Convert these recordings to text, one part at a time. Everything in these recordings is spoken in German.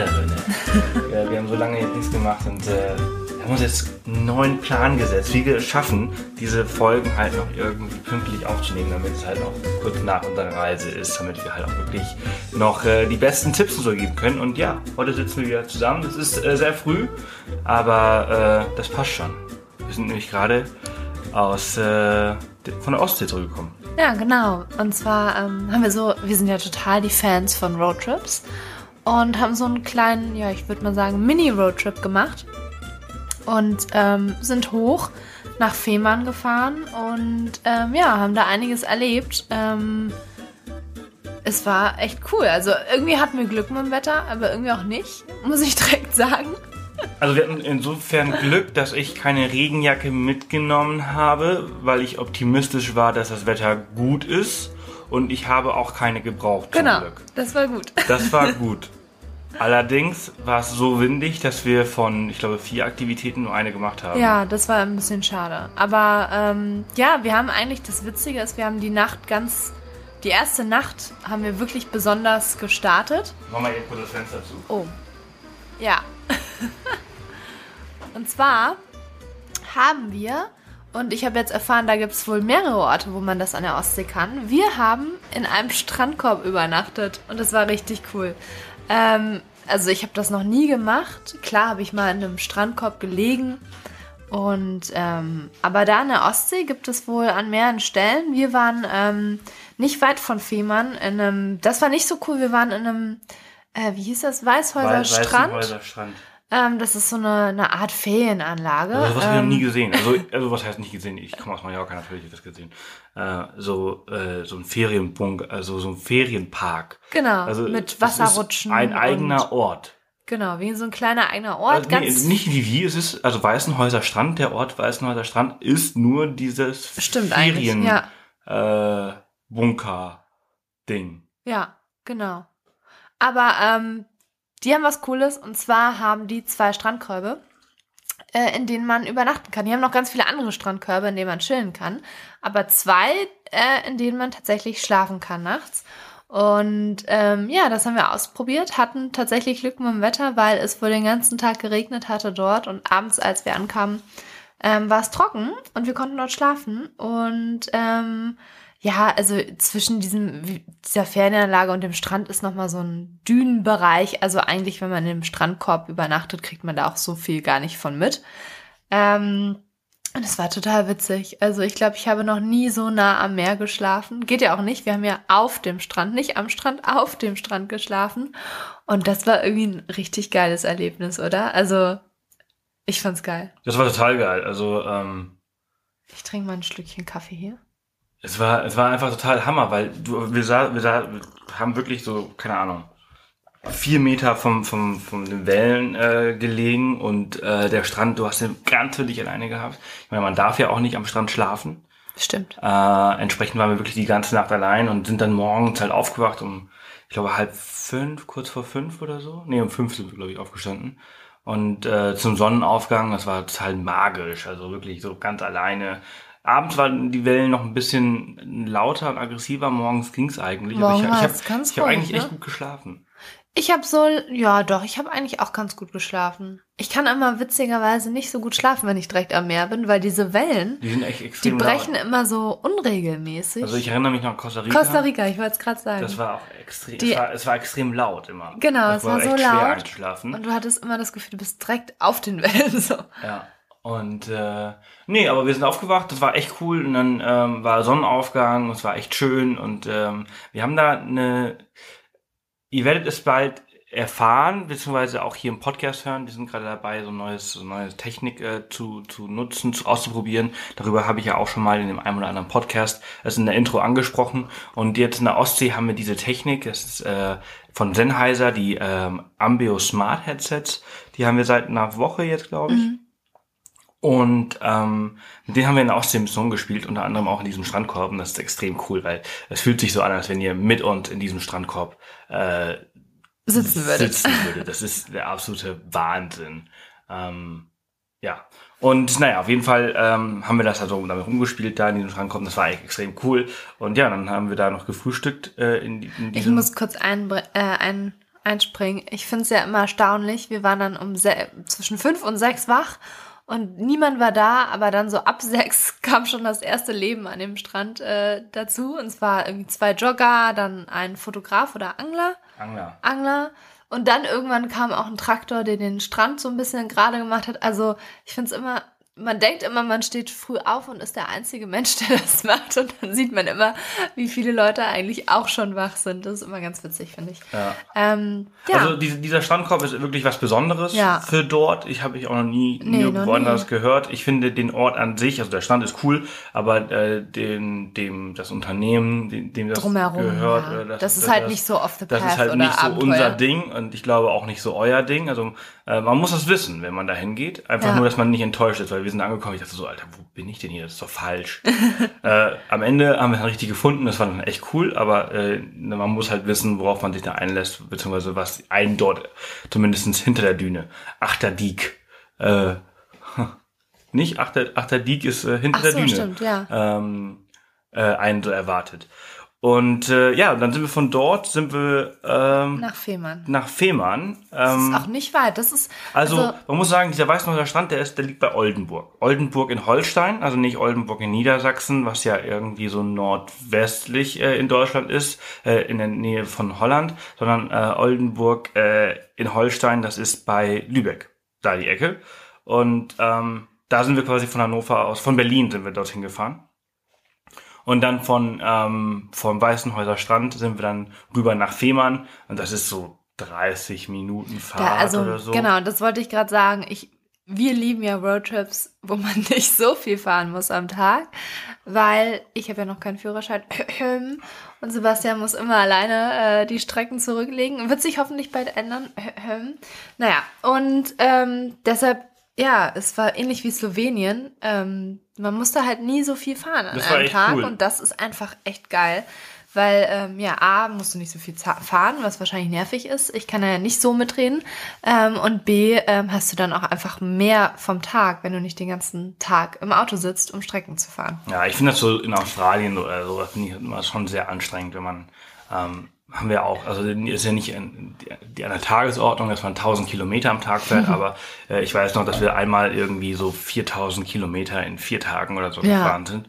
andere. Ne? wir haben so lange jetzt nichts gemacht und äh, haben uns jetzt einen neuen Plan gesetzt, wie wir es schaffen, diese Folgen halt noch irgendwie pünktlich aufzunehmen, damit es halt noch kurz nach unserer Reise ist, damit wir halt auch wirklich noch äh, die besten Tipps und so geben können. Und ja, heute sitzen wir wieder zusammen. Es ist äh, sehr früh, aber äh, das passt schon. Wir sind nämlich gerade aus äh, von der Ostsee zurückgekommen. Ja, genau. Und zwar ähm, haben wir so, wir sind ja total die Fans von Roadtrips und haben so einen kleinen, ja, ich würde mal sagen, Mini-Roadtrip gemacht und ähm, sind hoch nach Fehmarn gefahren und ähm, ja, haben da einiges erlebt. Ähm, es war echt cool. Also irgendwie hatten wir Glück mit dem Wetter, aber irgendwie auch nicht, muss ich direkt sagen. Also wir hatten insofern Glück, dass ich keine Regenjacke mitgenommen habe, weil ich optimistisch war, dass das Wetter gut ist. Und ich habe auch keine gebraucht. Zum Genau, Glück. das war gut. Das war gut. Allerdings war es so windig, dass wir von, ich glaube, vier Aktivitäten nur eine gemacht haben. Ja, das war ein bisschen schade. Aber ähm, ja, wir haben eigentlich, das Witzige ist, wir haben die Nacht ganz, die erste Nacht haben wir wirklich besonders gestartet. Mach mal eben kurz das Fenster zu. Oh. Ja. und zwar haben wir, und ich habe jetzt erfahren, da gibt es wohl mehrere Orte, wo man das an der Ostsee kann. Wir haben in einem Strandkorb übernachtet und das war richtig cool. Ähm, also ich habe das noch nie gemacht. Klar habe ich mal in einem Strandkorb gelegen. Und ähm, aber da in der Ostsee gibt es wohl an mehreren Stellen. Wir waren ähm, nicht weit von Fehmarn in einem. Das war nicht so cool. Wir waren in einem. Äh, wie hieß das? Weißhäuser Wei- Strand. Weißenhäuser Strand. Ähm, das ist so eine, eine Art Ferienanlage. Also was habe ich noch ähm, nie gesehen. Also, also was heißt nicht gesehen? Ich komme aus Mallorca, natürlich habe ich das gesehen. Äh, so, äh, so ein Ferienbunk, also so ein Ferienpark. Genau, Also mit Wasserrutschen. Ein eigener Ort. Genau, wie so ein kleiner eigener Ort. Also, nee, ganz nicht wie wie, es ist, also Weißenhäuser Strand, der Ort Weißenhäuser Strand ist nur dieses Ferien, ja. äh, Bunker-Ding. Ja, genau. Aber ähm, die haben was Cooles und zwar haben die zwei Strandkörbe, äh, in denen man übernachten kann. Die haben noch ganz viele andere Strandkörbe, in denen man chillen kann, aber zwei, äh, in denen man tatsächlich schlafen kann nachts. Und ähm, ja, das haben wir ausprobiert, hatten tatsächlich Glück mit dem Wetter, weil es wohl den ganzen Tag geregnet hatte dort und abends, als wir ankamen, ähm, war es trocken und wir konnten dort schlafen. Und ähm, ja, also zwischen diesem, dieser Ferienanlage und dem Strand ist nochmal so ein Dünenbereich. Also eigentlich, wenn man im Strandkorb übernachtet, kriegt man da auch so viel gar nicht von mit. Ähm, und es war total witzig. Also ich glaube, ich habe noch nie so nah am Meer geschlafen. Geht ja auch nicht. Wir haben ja auf dem Strand, nicht am Strand, auf dem Strand geschlafen. Und das war irgendwie ein richtig geiles Erlebnis, oder? Also ich fand's geil. Das war total geil. Also, ähm, Ich trinke mal ein Stückchen Kaffee hier. Es war, es war einfach total Hammer, weil du, wir, sah, wir, sah, wir haben wirklich so, keine Ahnung, vier Meter vom, vom, von den Wellen äh, gelegen und äh, der Strand, du hast den ganz für dich alleine gehabt. Ich meine, man darf ja auch nicht am Strand schlafen. Stimmt. Äh, entsprechend waren wir wirklich die ganze Nacht allein und sind dann morgens halt aufgewacht um, ich glaube, halb fünf, kurz vor fünf oder so. Nee, um fünf sind wir, glaube ich, aufgestanden. Und äh, zum Sonnenaufgang, das war total magisch, also wirklich so ganz alleine. Abends waren die Wellen noch ein bisschen lauter und aggressiver, morgens ging's eigentlich. Morgen ich, ich war habe es ich hab eigentlich echt ne? gut geschlafen. Ich habe so, ja doch, ich habe eigentlich auch ganz gut geschlafen. Ich kann immer witzigerweise nicht so gut schlafen, wenn ich direkt am Meer bin, weil diese Wellen, Die sind echt die extrem brechen laut. immer so unregelmäßig. Also ich erinnere mich noch an Costa Rica. Costa Rica, ich wollte es gerade sagen. Das war auch extrem, Die- es, war, es war extrem laut immer. Genau, das es war so echt schwer laut. Und du hattest immer das Gefühl, du bist direkt auf den Wellen so. Ja. Und äh, nee, aber wir sind aufgewacht, das war echt cool und dann ähm, war Sonnenaufgang, es war echt schön und ähm, wir haben da eine, ihr werdet es bald erfahren, beziehungsweise auch hier im Podcast hören. Wir sind gerade dabei, so neues, so neue Technik äh, zu, zu nutzen, zu, auszuprobieren. Darüber habe ich ja auch schon mal in dem einen oder anderen Podcast, das in der Intro angesprochen. Und jetzt in der Ostsee haben wir diese Technik, das ist äh, von Sennheiser, die ähm, Ambeo Smart Headsets. Die haben wir seit einer Woche jetzt, glaube ich. Und ähm, mit denen haben wir in der bisschen gespielt, unter anderem auch in diesem Strandkorb. Und das ist extrem cool, weil es fühlt sich so an, als wenn ihr mit uns in diesem Strandkorb äh, Sitzen würdet. sitzen würde. Das ist der absolute Wahnsinn. Ähm, ja. Und naja, auf jeden Fall ähm, haben wir das also damit rumgespielt, da in diesem Strand kommen. Das war echt extrem cool. Und ja, dann haben wir da noch gefrühstückt äh, in, in Ich diesem... muss kurz ein, äh, ein, einspringen. Ich finde es ja immer erstaunlich. Wir waren dann um zwischen fünf und sechs wach und niemand war da, aber dann so ab sechs kam schon das erste Leben an dem Strand äh, dazu. Und zwar irgendwie zwei Jogger, dann ein Fotograf oder Angler. Angler. Angler. Und dann irgendwann kam auch ein Traktor, der den Strand so ein bisschen gerade gemacht hat. Also ich finde es immer, man denkt immer, man steht früh auf und ist der einzige Mensch, der das macht. Und dann sieht man immer, wie viele Leute eigentlich auch schon wach sind. Das ist immer ganz witzig, finde ich. Ja. Ähm, ja. Also diese, dieser Strandkorb ist wirklich was Besonderes Ja. für dort. Ich habe ich auch noch nie Nee, anders gehört. Ich finde den Ort an sich, also der Strand ist cool, aber äh, den, dem das Unternehmen, dem, dem das Drumherum, gehört, äh, Das ist halt nicht so off the Das path ist halt nicht so Abenteuer. unser Ding und ich glaube auch nicht so euer Ding. Also äh, man muss das wissen, wenn man da hingeht. Einfach Ja. nur, dass man nicht enttäuscht ist, weil wir sind angekommen. Ich dachte so, Alter, wo bin ich denn hier? Das ist doch falsch. äh, am Ende haben wir es richtig gefunden. Das war dann echt cool, aber äh, man muss halt wissen, worauf man sich da einlässt, beziehungsweise was einen dort, zumindestens hinter der Düne, Achterdiek, äh, nicht Achter, Achterdiek ist äh, hinter Ach der so, Düne stimmt, ja. ähm, äh, einen so erwartet. Und äh, ja, dann sind wir von dort, sind wir ähm, Nach Fehmarn. nach Fehmarn. Das Ähm, ist auch nicht weit. Das ist, also, also man muss sagen, dieser Weißenhäuser Strand, der, ist, der liegt bei Oldenburg. Oldenburg in Holstein, also nicht Oldenburg in Niedersachsen, was ja irgendwie so nordwestlich äh, in Deutschland ist, äh, in der Nähe von Holland, sondern äh, Oldenburg äh, in Holstein, das ist bei Lübeck, da die Ecke. Und ähm, da sind wir quasi von Hannover aus, von Berlin sind wir dorthin gefahren. Und dann von ähm, vom Weißenhäuser Strand sind wir dann rüber nach Fehmarn und das ist so 30 Minuten Fahrt da, also oder so. genau, das wollte ich gerade sagen. Ich, wir lieben ja Roadtrips, wo man nicht so viel fahren muss am Tag, weil ich habe ja noch keinen Führerschein und Sebastian muss immer alleine äh, die Strecken zurücklegen. Wird sich hoffentlich bald ändern. Naja, und ähm, deshalb, ja, es war ähnlich wie Slowenien. Ähm, man musste halt nie so viel fahren an Das einem Tag cool. und das ist einfach echt geil. Weil, ähm, ja, A, musst du nicht so viel fahren, was wahrscheinlich nervig ist. Ich kann da ja nicht so mitreden. Ähm, und B, ähm, hast du dann auch einfach mehr vom Tag, wenn du nicht den ganzen Tag im Auto sitzt, um Strecken zu fahren. Ja, ich finde das so in Australien oder so, das finde ich immer schon sehr anstrengend, wenn man, ähm, haben wir auch, also ist ja nicht an, der Tagesordnung, dass man 1000 Kilometer am Tag fährt, aber äh, ich weiß noch, dass wir einmal irgendwie so 4000 Kilometer in vier Tagen oder so Ja. gefahren sind.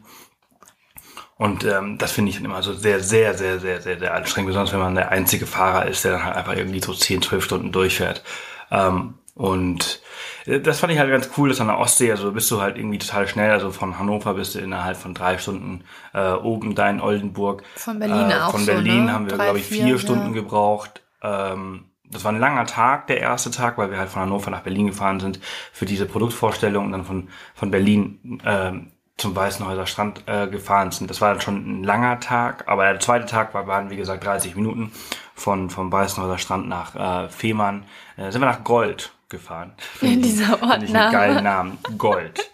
Und ähm, das finde ich dann immer so sehr, sehr, sehr, sehr, sehr, sehr anstrengend, besonders wenn man der einzige Fahrer ist, der dann halt einfach irgendwie so 10, 12 Stunden durchfährt. Ähm, und äh, das fand ich halt ganz cool, dass an der Ostsee, also bist du halt irgendwie total schnell, also von Hannover bist du innerhalb von drei Stunden äh, oben da in Oldenburg. Von Berlin äh, auch Von so, Berlin ne? haben wir, glaube ich, vier, vier Stunden ja. gebraucht. Ähm, das war ein langer Tag, der erste Tag, weil wir halt von Hannover nach Berlin gefahren sind für diese Produktvorstellung und dann von, von Berlin ähm, zum Weißenhäuser Strand äh, gefahren sind. Das war dann schon ein langer Tag, aber der zweite Tag war, waren wie gesagt 30 Minuten von vom Weißenhäuser Strand nach äh, Fehmarn. Äh, sind wir nach Gold gefahren. Ja, dieser Finde ich einen geilen Namen. Gold.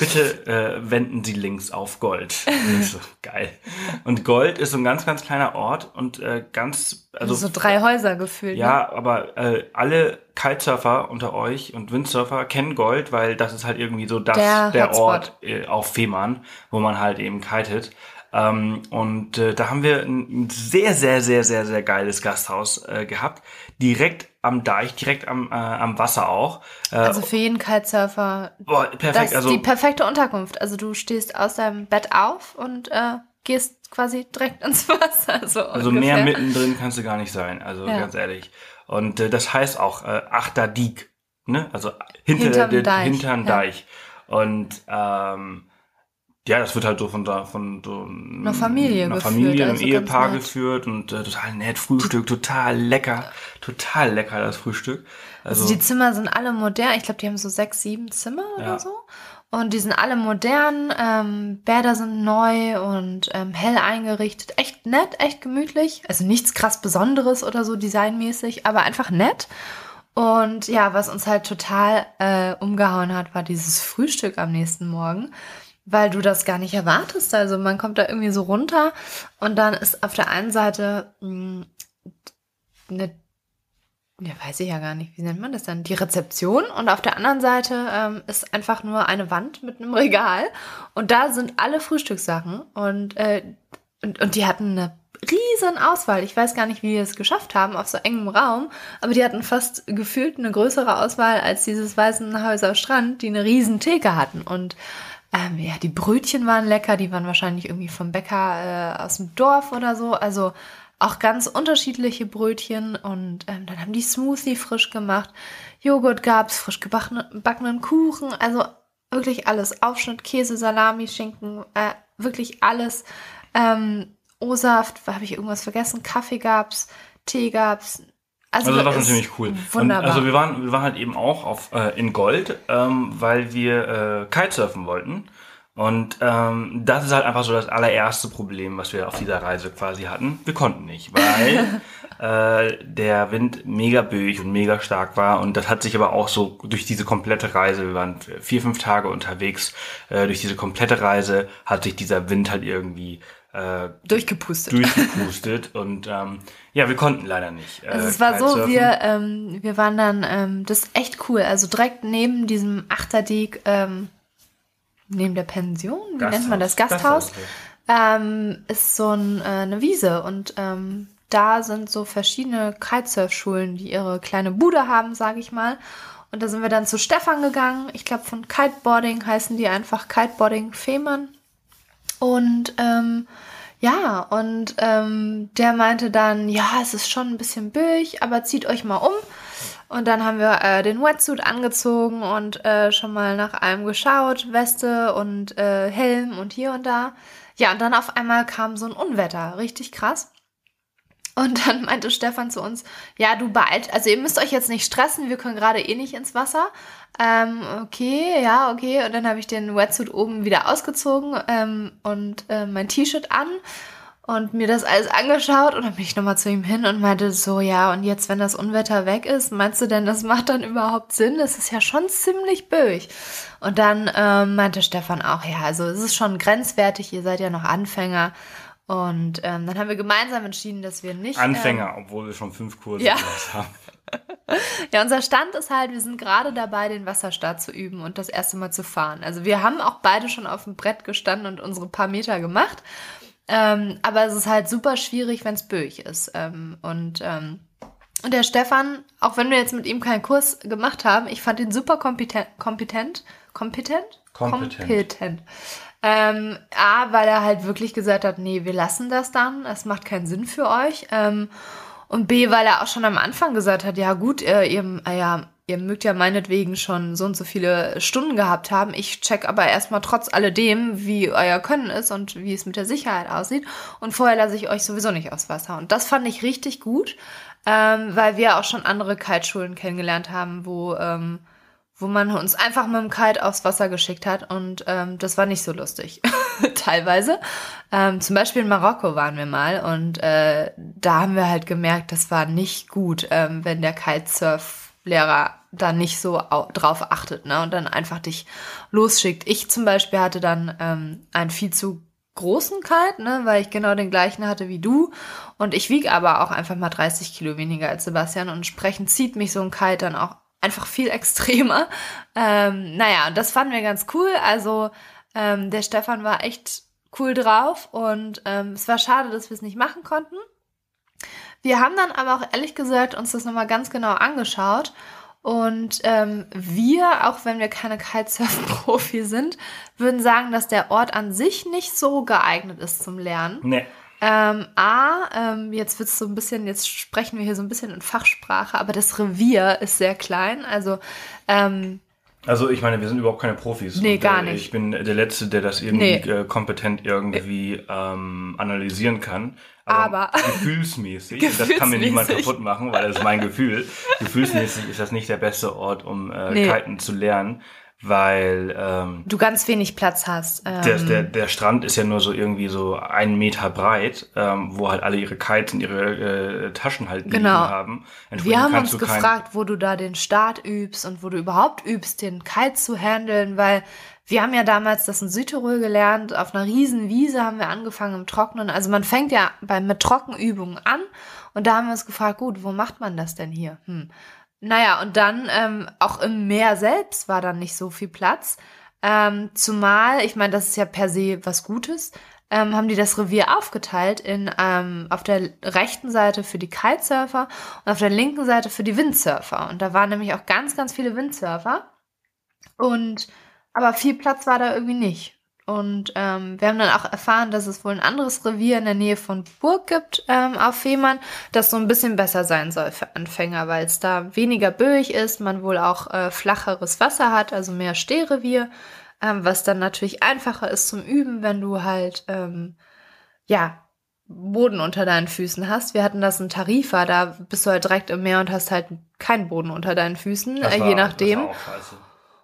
Bitte äh, wenden Sie links auf Gold. So geil. Und Gold ist so ein ganz, ganz kleiner Ort und äh, ganz, also so drei Häuser gefühlt. Ne? ja, aber äh, alle Kitesurfer unter euch und Windsurfer kennen Gold, weil das ist halt irgendwie so das, Der der, Hotspot. Ort äh, auf Fehmarn, wo man halt eben kitet. Ähm, und äh, da haben wir ein sehr, sehr, sehr, sehr, sehr geiles Gasthaus äh, gehabt. Direkt am Deich, direkt am, äh, am Wasser auch. Äh, Also für jeden Kitesurfer boah, das perfekt. ist Also die perfekte Unterkunft. Also du stehst aus deinem Bett auf und äh, gehst quasi direkt ins Wasser. So Also ungefähr. mehr mittendrin kannst du gar nicht sein, also Ja. ganz ehrlich. Und äh, das heißt auch äh, Achterdiek, ne? Also hinter Hinterm der, Deich, hinterm ja. Deich. Und ähm, ja, das wird halt so von da von so Einer Familie einer geführt, Familie, einem also Ehepaar geführt und äh, total nett Frühstück, total lecker, total lecker das Frühstück. Also Also, die Zimmer sind alle modern. Ich glaube, die haben so sechs, sieben Zimmer oder Ja. so. Und die sind alle modern. Ähm, Bäder sind neu und ähm, hell eingerichtet. Echt nett, echt gemütlich. Also nichts krass Besonderes oder so designmäßig, aber einfach nett. Und ja, was uns halt total äh, umgehauen hat, war dieses Frühstück am nächsten Morgen, weil du das gar nicht erwartest. Also man kommt da irgendwie so runter und dann ist auf der einen Seite mh, eine ja, weiß ich ja gar nicht, wie nennt man das dann? Die Rezeption und auf der anderen Seite ähm, ist einfach nur eine Wand mit einem Regal und da sind alle Frühstückssachen und, äh, und, und die hatten eine riesen Auswahl. Ich weiß gar nicht, wie wir es geschafft haben auf so engem Raum, aber die hatten fast gefühlt eine größere Auswahl als dieses Weißenhäuser Strand, die eine riesen Theke hatten und ähm, ja, die Brötchen waren lecker, die waren wahrscheinlich irgendwie vom Bäcker äh, aus dem Dorf oder so. Also auch ganz unterschiedliche Brötchen und ähm, dann haben die Smoothie frisch gemacht. Joghurt gab's, frisch gebackenen Kuchen, also wirklich alles. Aufschnitt, Käse, Salami, Schinken, äh, wirklich alles. Ähm, O-Saft, habe ich irgendwas vergessen? Kaffee gab's, Tee gab's. Also, also das war schon ziemlich cool. Wunderbar. Und also wir waren, wir waren halt eben auch auf, äh, in Gold, ähm, weil wir äh, Kitesurfen wollten. Und ähm, das ist halt einfach so das allererste Problem, was wir auf dieser Reise quasi hatten. Wir konnten nicht, weil äh, der Wind mega böig und mega stark war. Und das hat sich aber auch so durch diese komplette Reise, wir waren vier, fünf Tage unterwegs, äh, durch diese komplette Reise hat sich dieser Wind halt irgendwie äh, durchgepustet. Durchgepustet und ähm, ja, wir konnten leider nicht. Äh, also es war so, wir, ähm, wir waren dann, ähm, das ist echt cool, also direkt neben diesem Achterdeck ähm, neben der Pension, wie Gasthaus. nennt man das? Gasthaus, Gasthaus ähm, ist so ein, äh, eine Wiese und ähm, da sind so verschiedene Kitesurf-Schulen, die ihre kleine Bude haben, sage ich mal. Und da sind wir dann zu Stefan gegangen. Ich glaube, von Kiteboarding heißen die einfach Kiteboarding Fehmarn. Und ähm, ja, und ähm, der meinte dann, ja, es ist schon ein bisschen böig, aber zieht euch mal um. Und dann haben wir äh, den Wetsuit angezogen und äh, schon mal nach allem geschaut, Weste und äh, Helm und hier und da. Ja, und dann auf einmal kam so ein Unwetter, richtig krass. Und dann meinte Stefan zu uns, ja, du bald, also ihr müsst euch jetzt nicht stressen, wir können gerade eh nicht ins Wasser. Ähm, okay, ja, okay. Und dann habe ich den Wetsuit oben wieder ausgezogen ähm, und äh, mein T-Shirt an und mir das alles angeschaut und dann bin ich nochmal zu ihm hin und meinte so, ja, und jetzt, wenn das Unwetter weg ist, meinst du denn, das macht dann überhaupt Sinn? Das ist ja schon ziemlich böig. Und dann ähm, meinte Stefan auch, ja, also es ist schon grenzwertig, ihr seid ja noch Anfänger. Und ähm, dann haben wir gemeinsam entschieden, dass wir nicht. Anfänger, ähm, obwohl wir schon fünf Kurse ja. haben. ja, unser Stand ist halt, wir sind gerade dabei, den Wasserstart zu üben und das erste Mal zu fahren. Also wir haben auch beide schon auf dem Brett gestanden und unsere paar Meter gemacht. Ähm, aber es ist halt super schwierig, wenn es böig ist. Ähm, und, ähm, und der Stefan, auch wenn wir jetzt mit ihm keinen Kurs gemacht haben, ich fand ihn super kompetent. Kompetent? Kompetent? Kompetent. Ähm, A, weil er halt wirklich gesagt hat, nee, wir lassen das dann, es macht keinen Sinn für euch. Ähm, und B, weil er auch schon am Anfang gesagt hat, ja gut, äh, ihr, äh, ja, ihr mögt ja meinetwegen schon so und so viele Stunden gehabt haben. Ich check aber erstmal trotz alledem, wie euer Können ist und wie es mit der Sicherheit aussieht. Und vorher lasse ich euch sowieso nicht aufs Wasser. Und das fand ich richtig gut, ähm, weil wir auch schon andere Kiteschulen kennengelernt haben, wo, ähm, wo man uns einfach mit dem Kite aufs Wasser geschickt hat. Und ähm, das war nicht so lustig, teilweise. Ähm, zum Beispiel in Marokko waren wir mal und äh, da haben wir halt gemerkt, das war nicht gut, ähm, wenn der Kitesurf-Lehrer da nicht so drauf achtet, ne? Und dann einfach dich losschickt. Ich zum Beispiel hatte dann ähm, einen viel zu großen Kite, ne, weil ich genau den gleichen hatte wie du. Und ich wiege aber auch einfach mal 30 Kilo weniger als Sebastian und entsprechend zieht mich so ein Kite dann auch einfach viel extremer. Ähm, naja, das fanden wir ganz cool. Also ähm, der Stefan war echt cool drauf und ähm, es war schade, dass wir es nicht machen konnten. Wir haben dann aber auch ehrlich gesagt uns das nochmal ganz genau angeschaut und ähm, wir, auch wenn wir keine Kitesurf-Profi sind, würden sagen, dass der Ort an sich nicht so geeignet ist zum Lernen. Nee. Ähm, A, ähm, jetzt wird's so ein bisschen, jetzt sprechen wir hier so ein bisschen in Fachsprache, aber das Revier ist sehr klein. Also ähm, also ich meine, wir sind überhaupt keine Profis. Nee, und, gar äh, nicht. Ich bin der Letzte, der das irgendwie Nee. äh, kompetent irgendwie ähm, analysieren kann. Aber- gefühlsmäßig, und das kann mir niemand Gefühlsmäßig. kaputt machen, weil das ist mein Gefühl. Gefühlsmäßig ist das nicht der beste Ort, um äh, Nee. Kiten zu lernen, weil ähm, du ganz wenig Platz hast. Ähm, der, der, der Strand ist ja nur so irgendwie so einen Meter breit, ähm, wo halt alle ihre Kites und ihre äh, Taschen halt liegen Genau. haben. Entsprechend wir haben uns gefragt, wo du da den Start übst und wo du überhaupt übst, den Kite zu handeln, weil wir haben ja damals das in Südtirol gelernt, auf einer riesen Wiese haben wir angefangen im Trocknen. Also man fängt ja bei, mit Trockenübungen an und da haben wir uns gefragt, gut, wo macht man das denn hier? Hm. Naja, und dann ähm, auch im Meer selbst war dann nicht so viel Platz. Ähm, zumal, ich meine, das ist ja per se was Gutes, ähm, haben die das Revier aufgeteilt in ähm, auf der rechten Seite für die Kitesurfer und auf der linken Seite für die Windsurfer. Und da waren nämlich auch ganz, ganz viele Windsurfer. Und aber viel Platz war da irgendwie nicht. Und ähm, wir haben dann auch erfahren, dass es wohl ein anderes Revier in der Nähe von Burg gibt ähm, auf Fehmarn, das so ein bisschen besser sein soll für Anfänger, weil es da weniger böig ist, man wohl auch äh, flacheres Wasser hat, also mehr Stehrevier ähm, was dann natürlich einfacher ist zum Üben, wenn du halt, ähm, ja, Boden unter deinen Füßen hast. Wir hatten das in Tarifa, da bist du halt direkt im Meer und hast halt keinen Boden unter deinen Füßen, äh, je nachdem. Das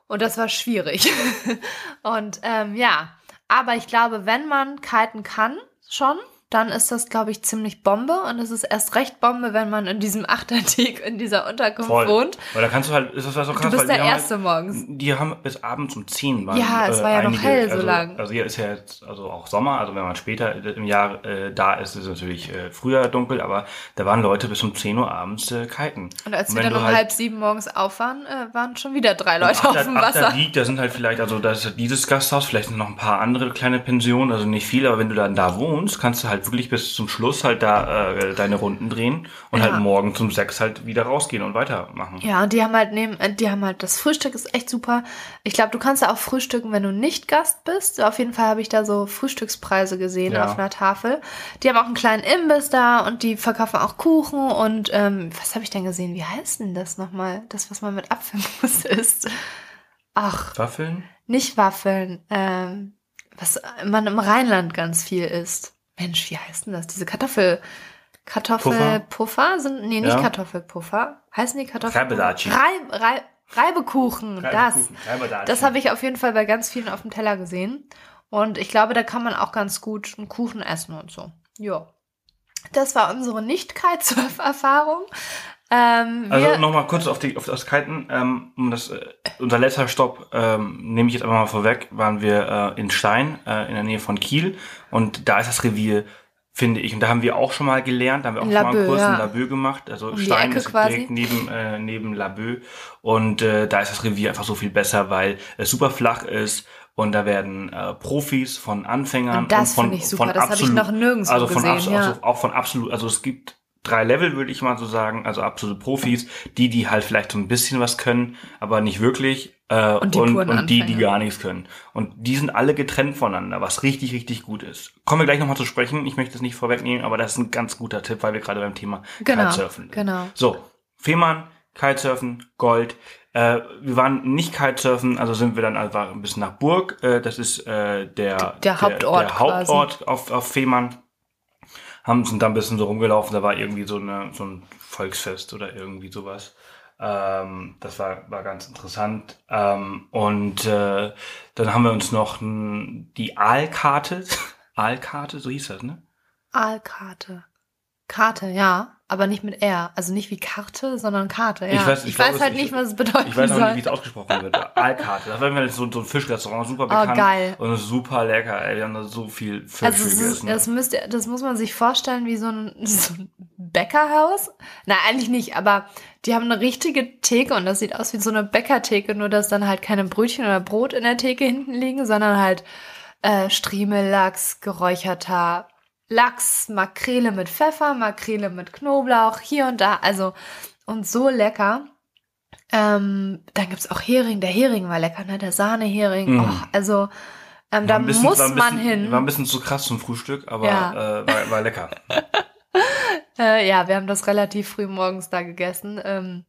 und das war schwierig. und ähm, ja, aber ich glaube, wenn man kiten kann, schon, dann ist das, glaube ich, ziemlich Bombe. Und es ist erst recht Bombe, wenn man in diesem Achtertieg in dieser Unterkunft Voll. wohnt. Weil da kannst du halt, ist das was so krass, Du bist der die Erste haben morgens. halt, Die haben bis abends um 10 waren. Ja, es war ja noch einige, hell so also, lang. Also hier ist ja jetzt, also auch Sommer, also wenn man später im Jahr äh, da ist, ist es natürlich äh, früher dunkel, aber da waren Leute bis um 10 Uhr abends äh, kiten. Und als Und wir dann um halt- halb sieben morgens auf waren, äh, waren schon wieder drei Leute auf Achter- dem Wasser. Liegt, da sind halt vielleicht, also da ist dieses Gasthaus, vielleicht noch ein paar andere kleine Pensionen, also nicht viele, aber wenn du dann da wohnst, kannst du halt wirklich bis zum Schluss halt da äh, deine Runden drehen und Ja. halt morgen zum sechs halt wieder rausgehen und weitermachen. Ja, und die haben halt neben, äh, die haben halt das Frühstück ist echt super. Ich glaube, du kannst ja auch frühstücken, wenn du nicht Gast bist. Auf jeden Fall habe ich da so Frühstückspreise gesehen Ja. auf einer Tafel. Die haben auch einen kleinen Imbiss da und die verkaufen auch Kuchen und ähm, was habe ich denn gesehen? Wie heißt denn das nochmal? Das, was man mit Apfelmus isst. Ach, Waffeln? nicht Waffeln. Ähm, was man im Rheinland ganz viel isst. Mensch, wie heißt denn das? Diese Kartoffel. Kartoffelpuffer sind, nee, nicht Ja. Kartoffelpuffer. Heißen die Kartoffelpuffer? Reibadatschi. Reib, Reib, Reibekuchen, das. Reibekuchen, Reibadatschi. Das habe ich auf jeden Fall bei ganz vielen auf dem Teller gesehen. Und ich glaube, da kann man auch ganz gut einen Kuchen essen und so. Ja. Das war unsere Nicht-Kitesurf-Erfahrung. Ähm, Also nochmal kurz auf, die, auf das Kiten. Ähm, das, äh, unser letzter Stopp, ähm, nehme ich jetzt einfach mal vorweg, waren wir äh, in Stein, äh, in der Nähe von Kiel. Und da ist das Revier, finde ich. Und da haben wir auch schon mal gelernt, da haben wir auch In schon mal einen Kurs ja. in Laboe gemacht. Also Um Stein ist quasi. direkt neben, äh, neben Laboe. Und äh, da ist das Revier einfach so viel besser, weil es super flach ist. Und da werden äh, Profis von Anfängern Und das von, finde ich super. von Das habe ich absolut- noch nirgendwo also von gesehen, abso- ja. also auch von absolut, also es gibt drei Level, würde ich mal so sagen, also absolute Profis, die, die halt vielleicht so ein bisschen was können, aber nicht wirklich, äh, Und die und, und die, die gar nichts können. Und die sind alle getrennt voneinander, was richtig, richtig gut ist. Kommen wir gleich nochmal zu sprechen, ich möchte es nicht vorwegnehmen, aber das ist ein ganz guter Tipp, weil wir gerade beim Thema Genau, Kitesurfen sind. genau. So, Fehmarn, Kitesurfen, Gold. Äh, wir waren nicht Kitesurfen, also sind wir dann einfach ein bisschen nach Burg. Äh, das ist äh, der, Der Hauptort der Hauptort auf, auf Fehmarn. Haben sind da ein bisschen so rumgelaufen, da war irgendwie so, eine, so ein Volksfest oder irgendwie sowas. Ähm, das war, war ganz interessant. Ähm, und äh, dann haben wir uns noch die Aalkarte, Aalkarte, so hieß das, ne? Aalkarte. Karte, ja, aber nicht mit R. Also nicht wie Karte, sondern Karte, ja. Ich weiß- ich glaube, halt es- nicht, was es bedeuten Ich weiß auch soll. nicht, wie es ausgesprochen wird. Aalkarte. Das war immer so, so ein Fischrestaurant, super bekannt. Oh, geil. Und super lecker, ey. Wir haben da so viel Fisch Also es ist, gegessen. das, müsst das muss man sich vorstellen wie so ein, so ein Bäckerhaus. Na, eigentlich nicht, aber die haben eine richtige Theke und das sieht aus wie so eine Bäckertheke, nur dass dann halt keine Brötchen oder Brot in der Theke hinten liegen, sondern halt äh, Striemellachs, geräucherter Lachs, Makrele mit Pfeffer, Makrele mit Knoblauch, hier und da. Also, und so lecker. Ähm, dann gibt's auch Hering. Der Hering war lecker, ne? Der Sahnehering. Mm. Oh, also, ähm, da bisschen- muss ein man bisschen, hin. War ein bisschen zu krass zum Frühstück, aber Ja. äh, war, war lecker. Äh, ja, wir haben das relativ früh morgens da gegessen. Ähm,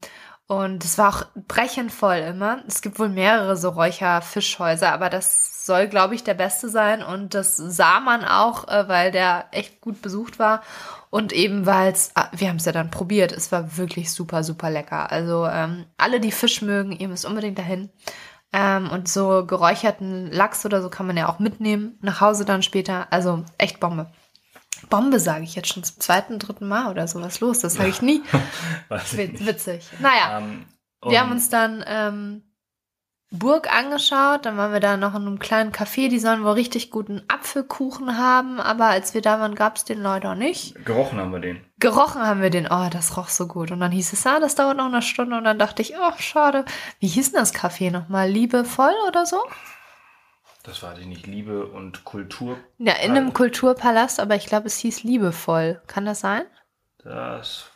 und es war auch brechend voll immer. Es gibt wohl mehrere so Räucherfischhäuser, aber das soll, glaube ich, der beste sein. Und das sah man auch, äh, weil der echt gut besucht war. Und eben, weil es, ah, wir haben es ja dann probiert, es war wirklich super, super lecker. Also ähm, alle, die Fisch mögen, ihr müsst unbedingt dahin. Ähm, und so geräucherten Lachs oder so kann man ja auch mitnehmen, nach Hause dann später. Also echt Bombe. Bombe sage ich jetzt schon zum zweiten, dritten Mal oder so. Was ist los? Das sage ich nie. Ich. Witzig. Naja, Ähm, wir haben uns dann ähm, Burg angeschaut, dann waren wir da noch in einem kleinen Café, die sollen wohl richtig guten Apfelkuchen haben, aber als wir da waren, gab es den leider nicht. Gerochen haben wir den. Gerochen haben wir den, oh, das roch so gut. Und dann hieß es, ah, das dauert noch eine Stunde und dann dachte ich, oh, schade. Wie hieß denn das Café nochmal? Liebevoll oder so? Das weiß ich nicht. Liebe und Kultur. Ja, in einem Kulturpalast, aber ich glaube, es hieß Liebevoll. Kann das sein? Das.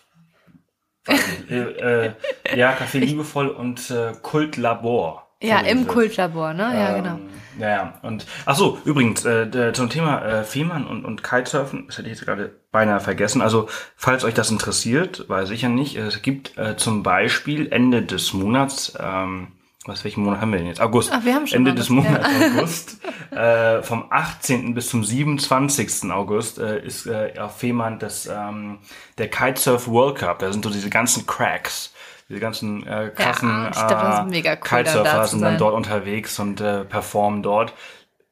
äh, äh, ja, Café Liebevoll und äh, Kultlabor. Ja, im. Kultlabor, ne? Ja, genau. Ähm, Ja, ja. Und ach so, übrigens äh, zum Thema äh, Fehmarn und, und Kitesurfen, das hätte ich jetzt gerade beinahe vergessen. Also falls euch das interessiert, weiß ich ja nicht. Es gibt äh, zum Beispiel Ende des Monats, ähm, was welchen Monat haben wir denn jetzt? August. Ach, wir haben schon Ende des August, ja. Monats August. äh, vom 18. bis zum 27. August äh, ist äh, auf Fehmarn das ähm, der Kitesurf World Cup. Da sind so diese ganzen Cracks. Diese ganzen äh, krassen Ja, ich glaub, äh, mega cool, Kitesurfer da sind dann dort unterwegs und äh, performen dort.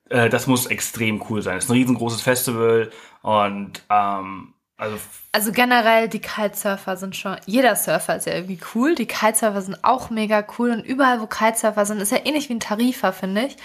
Äh, das muss extrem cool sein. Es ist ein riesengroßes Festival und ähm, also Also generell, die Kitesurfer sind schon, jeder Surfer ist ja irgendwie cool. Die Kitesurfer sind auch mega cool und überall, wo Kitesurfer sind, ist ja ähnlich wie ein Tarifer, finde ich.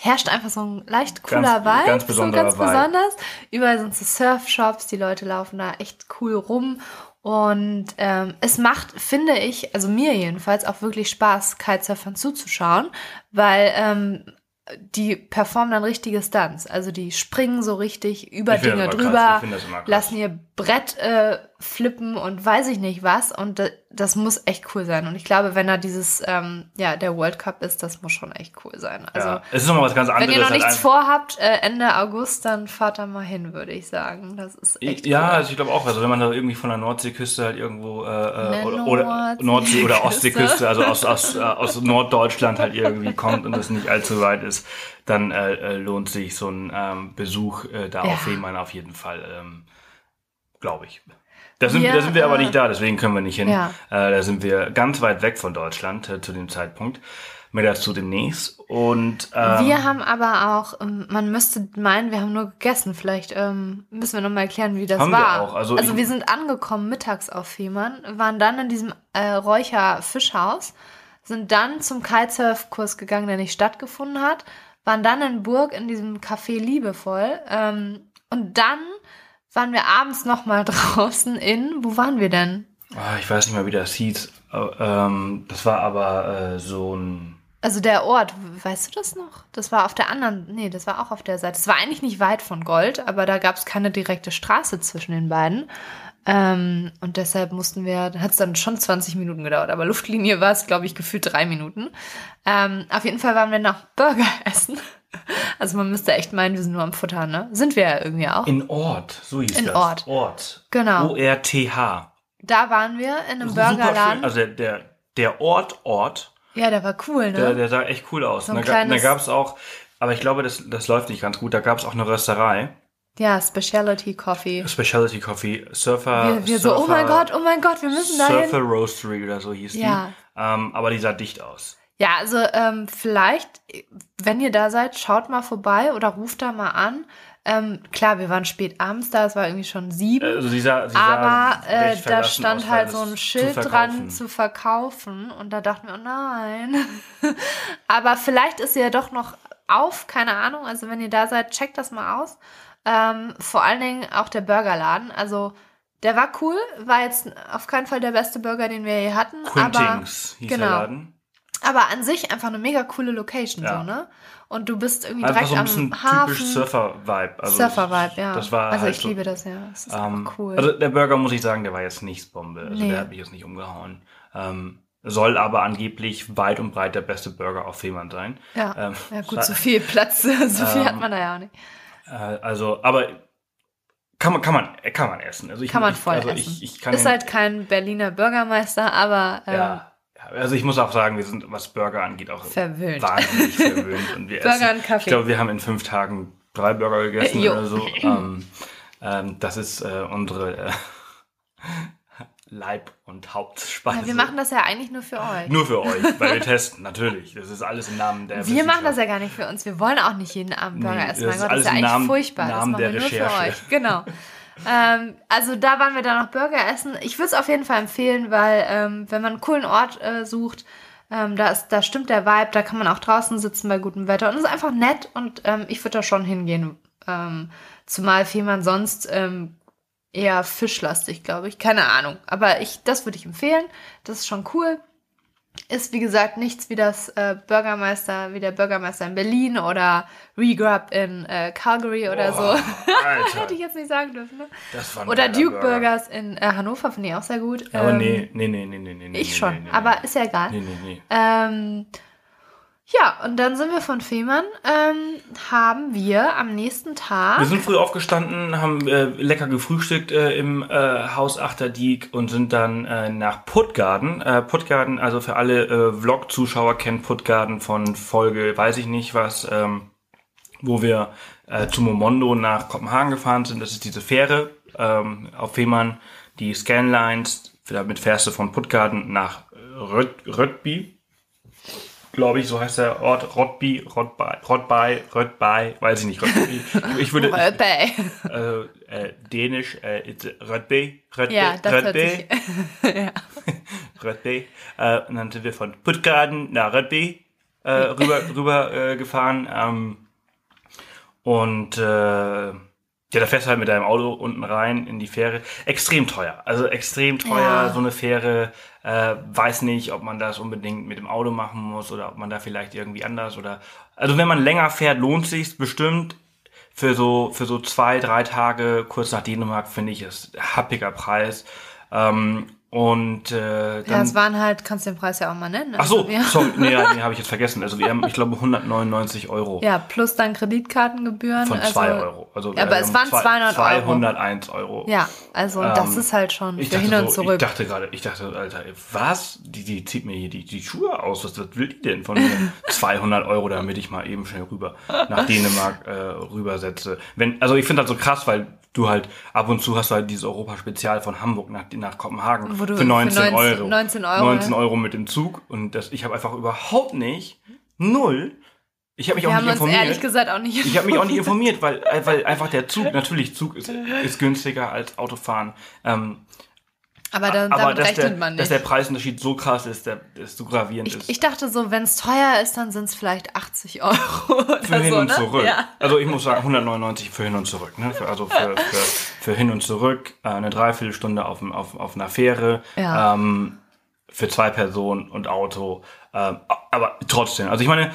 Herrscht einfach so ein leicht cooler Ganz- Vibe, ganz besonderer so ganz Vibe. besonders. Überall sind so Surfshops, die Leute laufen da echt cool rum. Und ähm, es macht, finde ich, also mir jedenfalls auch wirklich Spaß, Kitesurfern zuzuschauen, weil ähm, die performen dann richtige Stunts. Also die springen so richtig über Dinge drüber, lassen ihr Brett äh, flippen und weiß ich nicht was. Und das muss echt cool sein. Und ich glaube, wenn da dieses, ähm, ja, der World Cup ist, das muss schon echt cool sein. Also ja. es ist nochmal was ganz anderes. wenn ihr noch halt nichts ein- vorhabt, äh, Ende August, dann fahrt da mal hin, würde ich sagen. Das ist echt ja, cool. also ich glaube auch, also wenn man da irgendwie von der Nordseeküste halt irgendwo äh, äh, oder, oder Nordseeküste. Nordsee oder Ostseeküste, also aus, aus, äh, aus Norddeutschland halt irgendwie kommt und das nicht allzu weit ist, dann äh, äh, lohnt sich so ein ähm, Besuch äh, da Ja. auf jeden Fall, ähm, glaube ich. Da sind, Ja, da sind wir aber äh, nicht da, deswegen können wir nicht hin. Ja. Äh, da sind wir ganz weit weg von Deutschland äh, zu dem Zeitpunkt. Mehr dazu demnächst. Und ähm, Wir haben aber auch, ähm, man müsste meinen, wir haben nur gegessen. Vielleicht ähm, müssen wir nochmal erklären, wie das Haben wir war. auch. Also also ich- wir sind angekommen mittags auf Fehmarn, waren dann in diesem äh, Räucher-Fischhaus, sind dann zum Kitesurf-Kurs gegangen, der nicht stattgefunden hat, waren dann in Burg in diesem Café Liebevoll ähm, und dann waren wir abends nochmal draußen in, wo waren wir denn? ah, ich weiß nicht mehr, wie das hieß. Äh, ähm, das war aber äh, so ein Also der Ort, weißt du das noch? Das war auf der anderen, nee, das war auch auf der Seite. Es war eigentlich nicht weit von Gold, aber da gab es keine direkte Straße zwischen den beiden. Ähm, und deshalb mussten wir, da hat es dann schon 20 Minuten gedauert, aber Luftlinie war es, glaube ich, gefühlt drei Minuten. Ähm, auf jeden Fall waren wir noch Burger essen. Also man müsste echt meinen, wir sind nur am Futtern, ne? Sind wir ja irgendwie auch. In Ort, so hieß In das. Ort. Ort. Genau. O-R-T-H. Da waren wir in einem Super Burgerladen. schön. Also der, der, der Ort, Ort, ja, der war cool, der, ne? der sah echt cool aus. So da, da gab es auch, aber ich glaube, das, das läuft nicht ganz gut, da gab es auch eine Rösterei. Ja, Specialty Coffee. Specialty Coffee, Surfer. Wir, wir so, oh mein Gott, oh mein Gott, wir müssen da. Surfer Roastery oder so hieß Ja. die. Ähm, aber die sah dicht aus. Ja, also ähm, vielleicht, wenn ihr da seid, schaut mal vorbei oder ruft da mal an. Ähm, klar, wir waren spät abends da, es war irgendwie schon sieben. Also sie sah, sie aber äh, da stand aus, halt so ein zu Schild dran verkaufen. zu verkaufen und da dachten wir, oh nein. aber vielleicht ist sie ja doch noch auf, keine Ahnung. Also wenn ihr da seid, checkt das mal aus. Ähm, vor allen Dingen auch der Burgerladen. Also der war cool, war jetzt auf keinen Fall der beste Burger, den wir je hatten. aber Quintings hieß genau. der Laden. Aber an sich einfach eine mega coole Location, Ja. so, ne? Und du bist irgendwie Einfach direkt so ein bisschen am Hafen. typisch Surfer-Vibe. Also Surfer-Vibe, ja. Das war also halt ich so, liebe das, ja. Das ist Ähm, cool. Also der Burger, muss ich sagen, der war jetzt nichts Bombe. Also Nee. der hat mich jetzt nicht umgehauen. Ähm, soll aber angeblich weit und breit der beste Burger auf Fehmarn sein. ja. ähm, ja, gut, so viel Platz, so viel hat Ähm, man da ja auch nicht. Äh, also, aber kann man, kann man, kann man essen. Also ich, Kann man ich, voll also essen. Ich, ich kann Ist halt kein Berliner Bürgermeister, aber ähm, ja, also ich muss auch sagen, wir sind, was Burger angeht, auch Verwöhnt. wahnsinnig verwöhnt. Und wir Burger essen, und Kaffee. Ich glaube, wir haben in fünf Tagen drei Burger gegessen Äh, oder so. Ähm, ähm, das ist äh, unsere äh, Leib- und Hauptspeise. ja, wir machen das ja eigentlich nur für euch. Nur für euch, weil wir testen, natürlich. Das ist alles im Namen der wir machen das ja gar nicht für uns. Wir wollen auch nicht jeden Abend Burger Nee, essen. Mein ist Gott, das ist ja eigentlich Namen- furchtbar. Namen das machen wir nur für Recherche. euch. Genau. Ähm, also da waren wir dann noch Burger essen. Ich würde es auf jeden Fall empfehlen, weil ähm, wenn man einen coolen Ort äh, sucht, Ähm, da, ist, da stimmt der Vibe, da kann man auch draußen sitzen bei gutem Wetter und es ist einfach nett und ähm, ich würde da schon hingehen. Ähm, zumal Fehmarn sonst ähm, eher fischlastig, glaube ich. Keine Ahnung. Aber ich, das würde ich empfehlen. Das ist schon cool. Ist wie gesagt nichts wie das äh, Bürgermeister, wie der Bürgermeister in Berlin oder Regrub in äh, Calgary oder Boah, so. Hätte ich jetzt nicht sagen dürfen. Ne? Das war Oder Duke Burgers in äh, Hannover finde ich auch sehr gut. Aber Ähm, nee, nee, nee, nee, nee, nee. nee, Ich nee, schon, nee, nee, aber ist ja egal. Nee, nee, nee. Ähm, ja, und dann sind wir von Fehmarn, ähm, haben wir am nächsten Tag. Wir sind früh aufgestanden, haben äh, lecker gefrühstückt äh, im äh, Haus Achterdiek und sind dann äh, nach Puttgarden. Äh, Puttgarden, also für alle äh, Vlog-Zuschauer kennen Puttgarden von Folge, weiß ich nicht was, ähm, wo wir äh, zu Momondo nach Kopenhagen gefahren sind. Das ist diese Fähre ähm, auf Fehmarn, die Scanlines. Damit fährst du von Puttgarden nach Rötby, glaube ich, so heißt der Ort, Rotby, Rotby, Rotby, Rötby, weiß ich nicht, Rötby. Ich würde, Röpey. äh, äh, Dänisch, äh, it's Rötby, Rötby, Ja, das hört Rötby, sich. ja. Rötby. Äh, und dann sind wir von Puttgarden nach Rötby äh, rüber, rüber äh, gefahren. Ähm, und äh, ja, da fährst du halt mit deinem Auto unten rein in die Fähre. Extrem teuer. Also extrem teuer, Ja. so eine Fähre. Äh, weiß nicht, ob man das unbedingt mit dem Auto machen muss oder ob man da vielleicht irgendwie anders oder. Also wenn man länger fährt, lohnt sich's bestimmt. Für so, für so zwei, drei Tage kurz nach Dänemark finde ich es happiger Preis. Ähm, und äh, ja, dann es waren halt, kannst du den Preis ja auch mal nennen. Ach so, Also wir- sorry, nee, ja, nee habe ich jetzt vergessen. Also wir haben, ich glaube, 199 Euro Ja, plus dann Kreditkartengebühren. von also, 2 Euro. Also, Ja, aber es waren zwei- 200 Euro. 201 Euro. Ja, also das Ähm, ist halt schon Ich für dachte, hin und so, ich zurück. dachte gerade, ich dachte, Alter, was? Die, die zieht mir hier die, die Schuhe aus. Was, was will die denn von mir? 200 Euro, damit ich mal eben schnell rüber nach Dänemark äh, rübersetze. Wenn, also ich finde das so krass, weil du halt ab und zu hast du halt dieses Europa-Spezial von Hamburg nach, nach Kopenhagen Wo du für 19, für 19 Euro. 19 Euro, 19 Euro mit dem Zug und das, ich habe einfach überhaupt nicht, null. Ich habe mich wir auch haben nicht uns informiert. ehrlich gesagt auch nicht Ich habe mich auch nicht informiert, weil, weil einfach der Zug, natürlich Zug ist, ist günstiger als Autofahren. Ähm, Aber da, aber damit dass rechnet der, man dass nicht. der Preisunterschied so krass ist, der, ist so gravierend ist. Ich, ich dachte so, wenn es teuer ist, dann sind es vielleicht 80 Euro oder für hin so, und ne? zurück. Ja. Also ich muss sagen, 199 für hin und zurück. Ne? Für, also für, für, für hin und zurück äh, eine Dreiviertelstunde auf, auf, auf einer Fähre. Ja. Ähm, für zwei Personen und Auto. Ähm, aber trotzdem, also ich meine,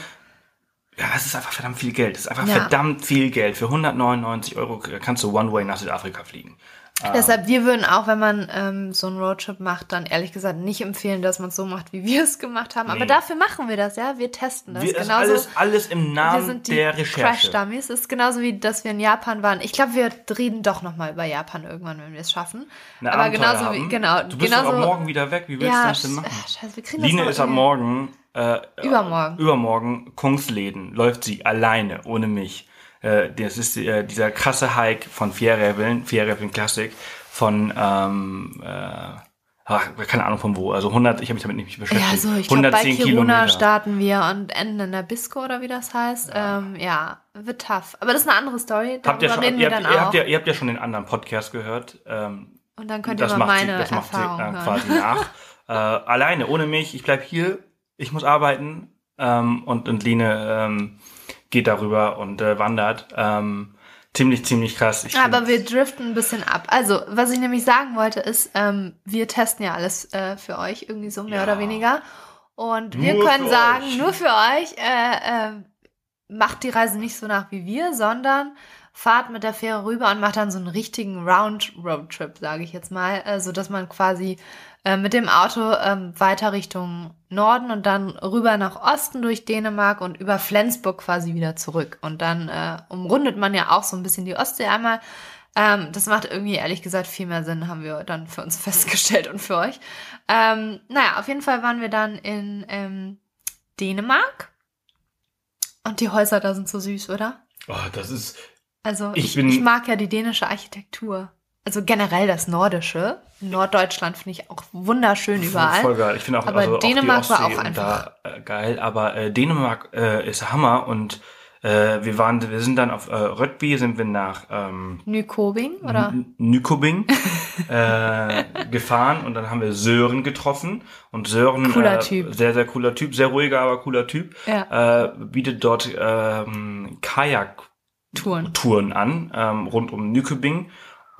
ja, es ist einfach verdammt viel Geld. Es ist einfach Ja. verdammt viel Geld. Für 199 Euro kannst du One-Way nach Südafrika fliegen. Deshalb, wir würden auch, wenn man ähm, so einen Roadtrip macht, dann ehrlich gesagt nicht empfehlen, dass man es so macht, wie wir es gemacht haben. Aber Nee. dafür machen wir das, ja. Wir testen das. Wir, ist genauso. alles, alles im wir Namen sind die der Recherche. Crash-Dummies. Es ist genauso wie, dass wir in Japan waren. Ich glaube, wir reden doch noch mal über Japan irgendwann, wenn wir es schaffen. Eine Aber Abenteuer genauso haben. wie, genau. Du bist genauso, ab morgen wieder weg. Wie willst du ja, das denn machen? ach, scheiße, wir kriegen Line das ist ab morgen. Äh, Übermorgen. Übermorgen Kungsläden läuft sie alleine, ohne mich. Äh, das ist äh, dieser krasse Hike von Fjärräbeln, Fjärräbeln Classic von ähm, äh, ach, keine Ahnung von wo. Also 100, ich habe mich damit nicht beschäftigt. Ja, so, ich glaube, bei 110 Kiruna Kilometer. starten wir und enden in der Bisco oder wie das heißt. Ja, ähm, ja wird tough. Aber das ist eine andere Story. Darüber Habt ihr, schon, reden ihr, wir habt, dann ihr, auch. habt ja, ihr habt ja schon den anderen Podcast gehört. Ähm, und dann könnt ihr das mal macht sie, meine das macht sie äh, quasi nach. äh, alleine, ohne mich. Ich bleib hier. Ich muss arbeiten. Ähm, und, und Line ähm, geht darüber und äh, wandert. Ähm, ziemlich, ziemlich krass. Ich Aber wir driften ein bisschen ab. Also, was ich nämlich sagen wollte, ist, ähm, wir testen ja alles äh, für euch, irgendwie so mehr Ja. oder weniger. Und wir Nur können für sagen, euch. nur für euch, äh, äh, macht die Reise nicht so nach wie wir, sondern fahrt mit der Fähre rüber und macht dann so einen richtigen Round-Road-Trip, sage ich jetzt mal. Äh, so dass man quasi äh, mit dem Auto ähm, weiter Richtung Norden und dann rüber nach Osten durch Dänemark und über Flensburg quasi wieder zurück. Und dann äh, umrundet man ja auch so ein bisschen die Ostsee einmal. Ähm, das macht irgendwie ehrlich gesagt viel mehr Sinn, haben wir dann für uns festgestellt und für euch. Ähm, naja, auf jeden Fall waren wir dann in ähm, Dänemark. Und die Häuser da sind so süß, oder? Oh, das ist. Also Ich ich, bin- ich mag ja die dänische Architektur. Also generell das Nordische. Norddeutschland finde ich auch wunderschön überall. Voll geil. Ich finde auch, Aber also Dänemark auch die war auch einfach- Da, äh, geil. Aber äh, Dänemark äh, ist Hammer und Äh, wir waren, wir sind dann auf äh, Röttby, sind wir nach ähm, Nykobing, oder? Nykobing äh, gefahren und dann haben wir Sören getroffen und Sören Cooler äh, Typ. sehr sehr cooler Typ, sehr ruhiger, aber cooler Typ. Ja. Äh, bietet dort ähm, Kajak Touren. Touren an ähm, rund um Nykobing.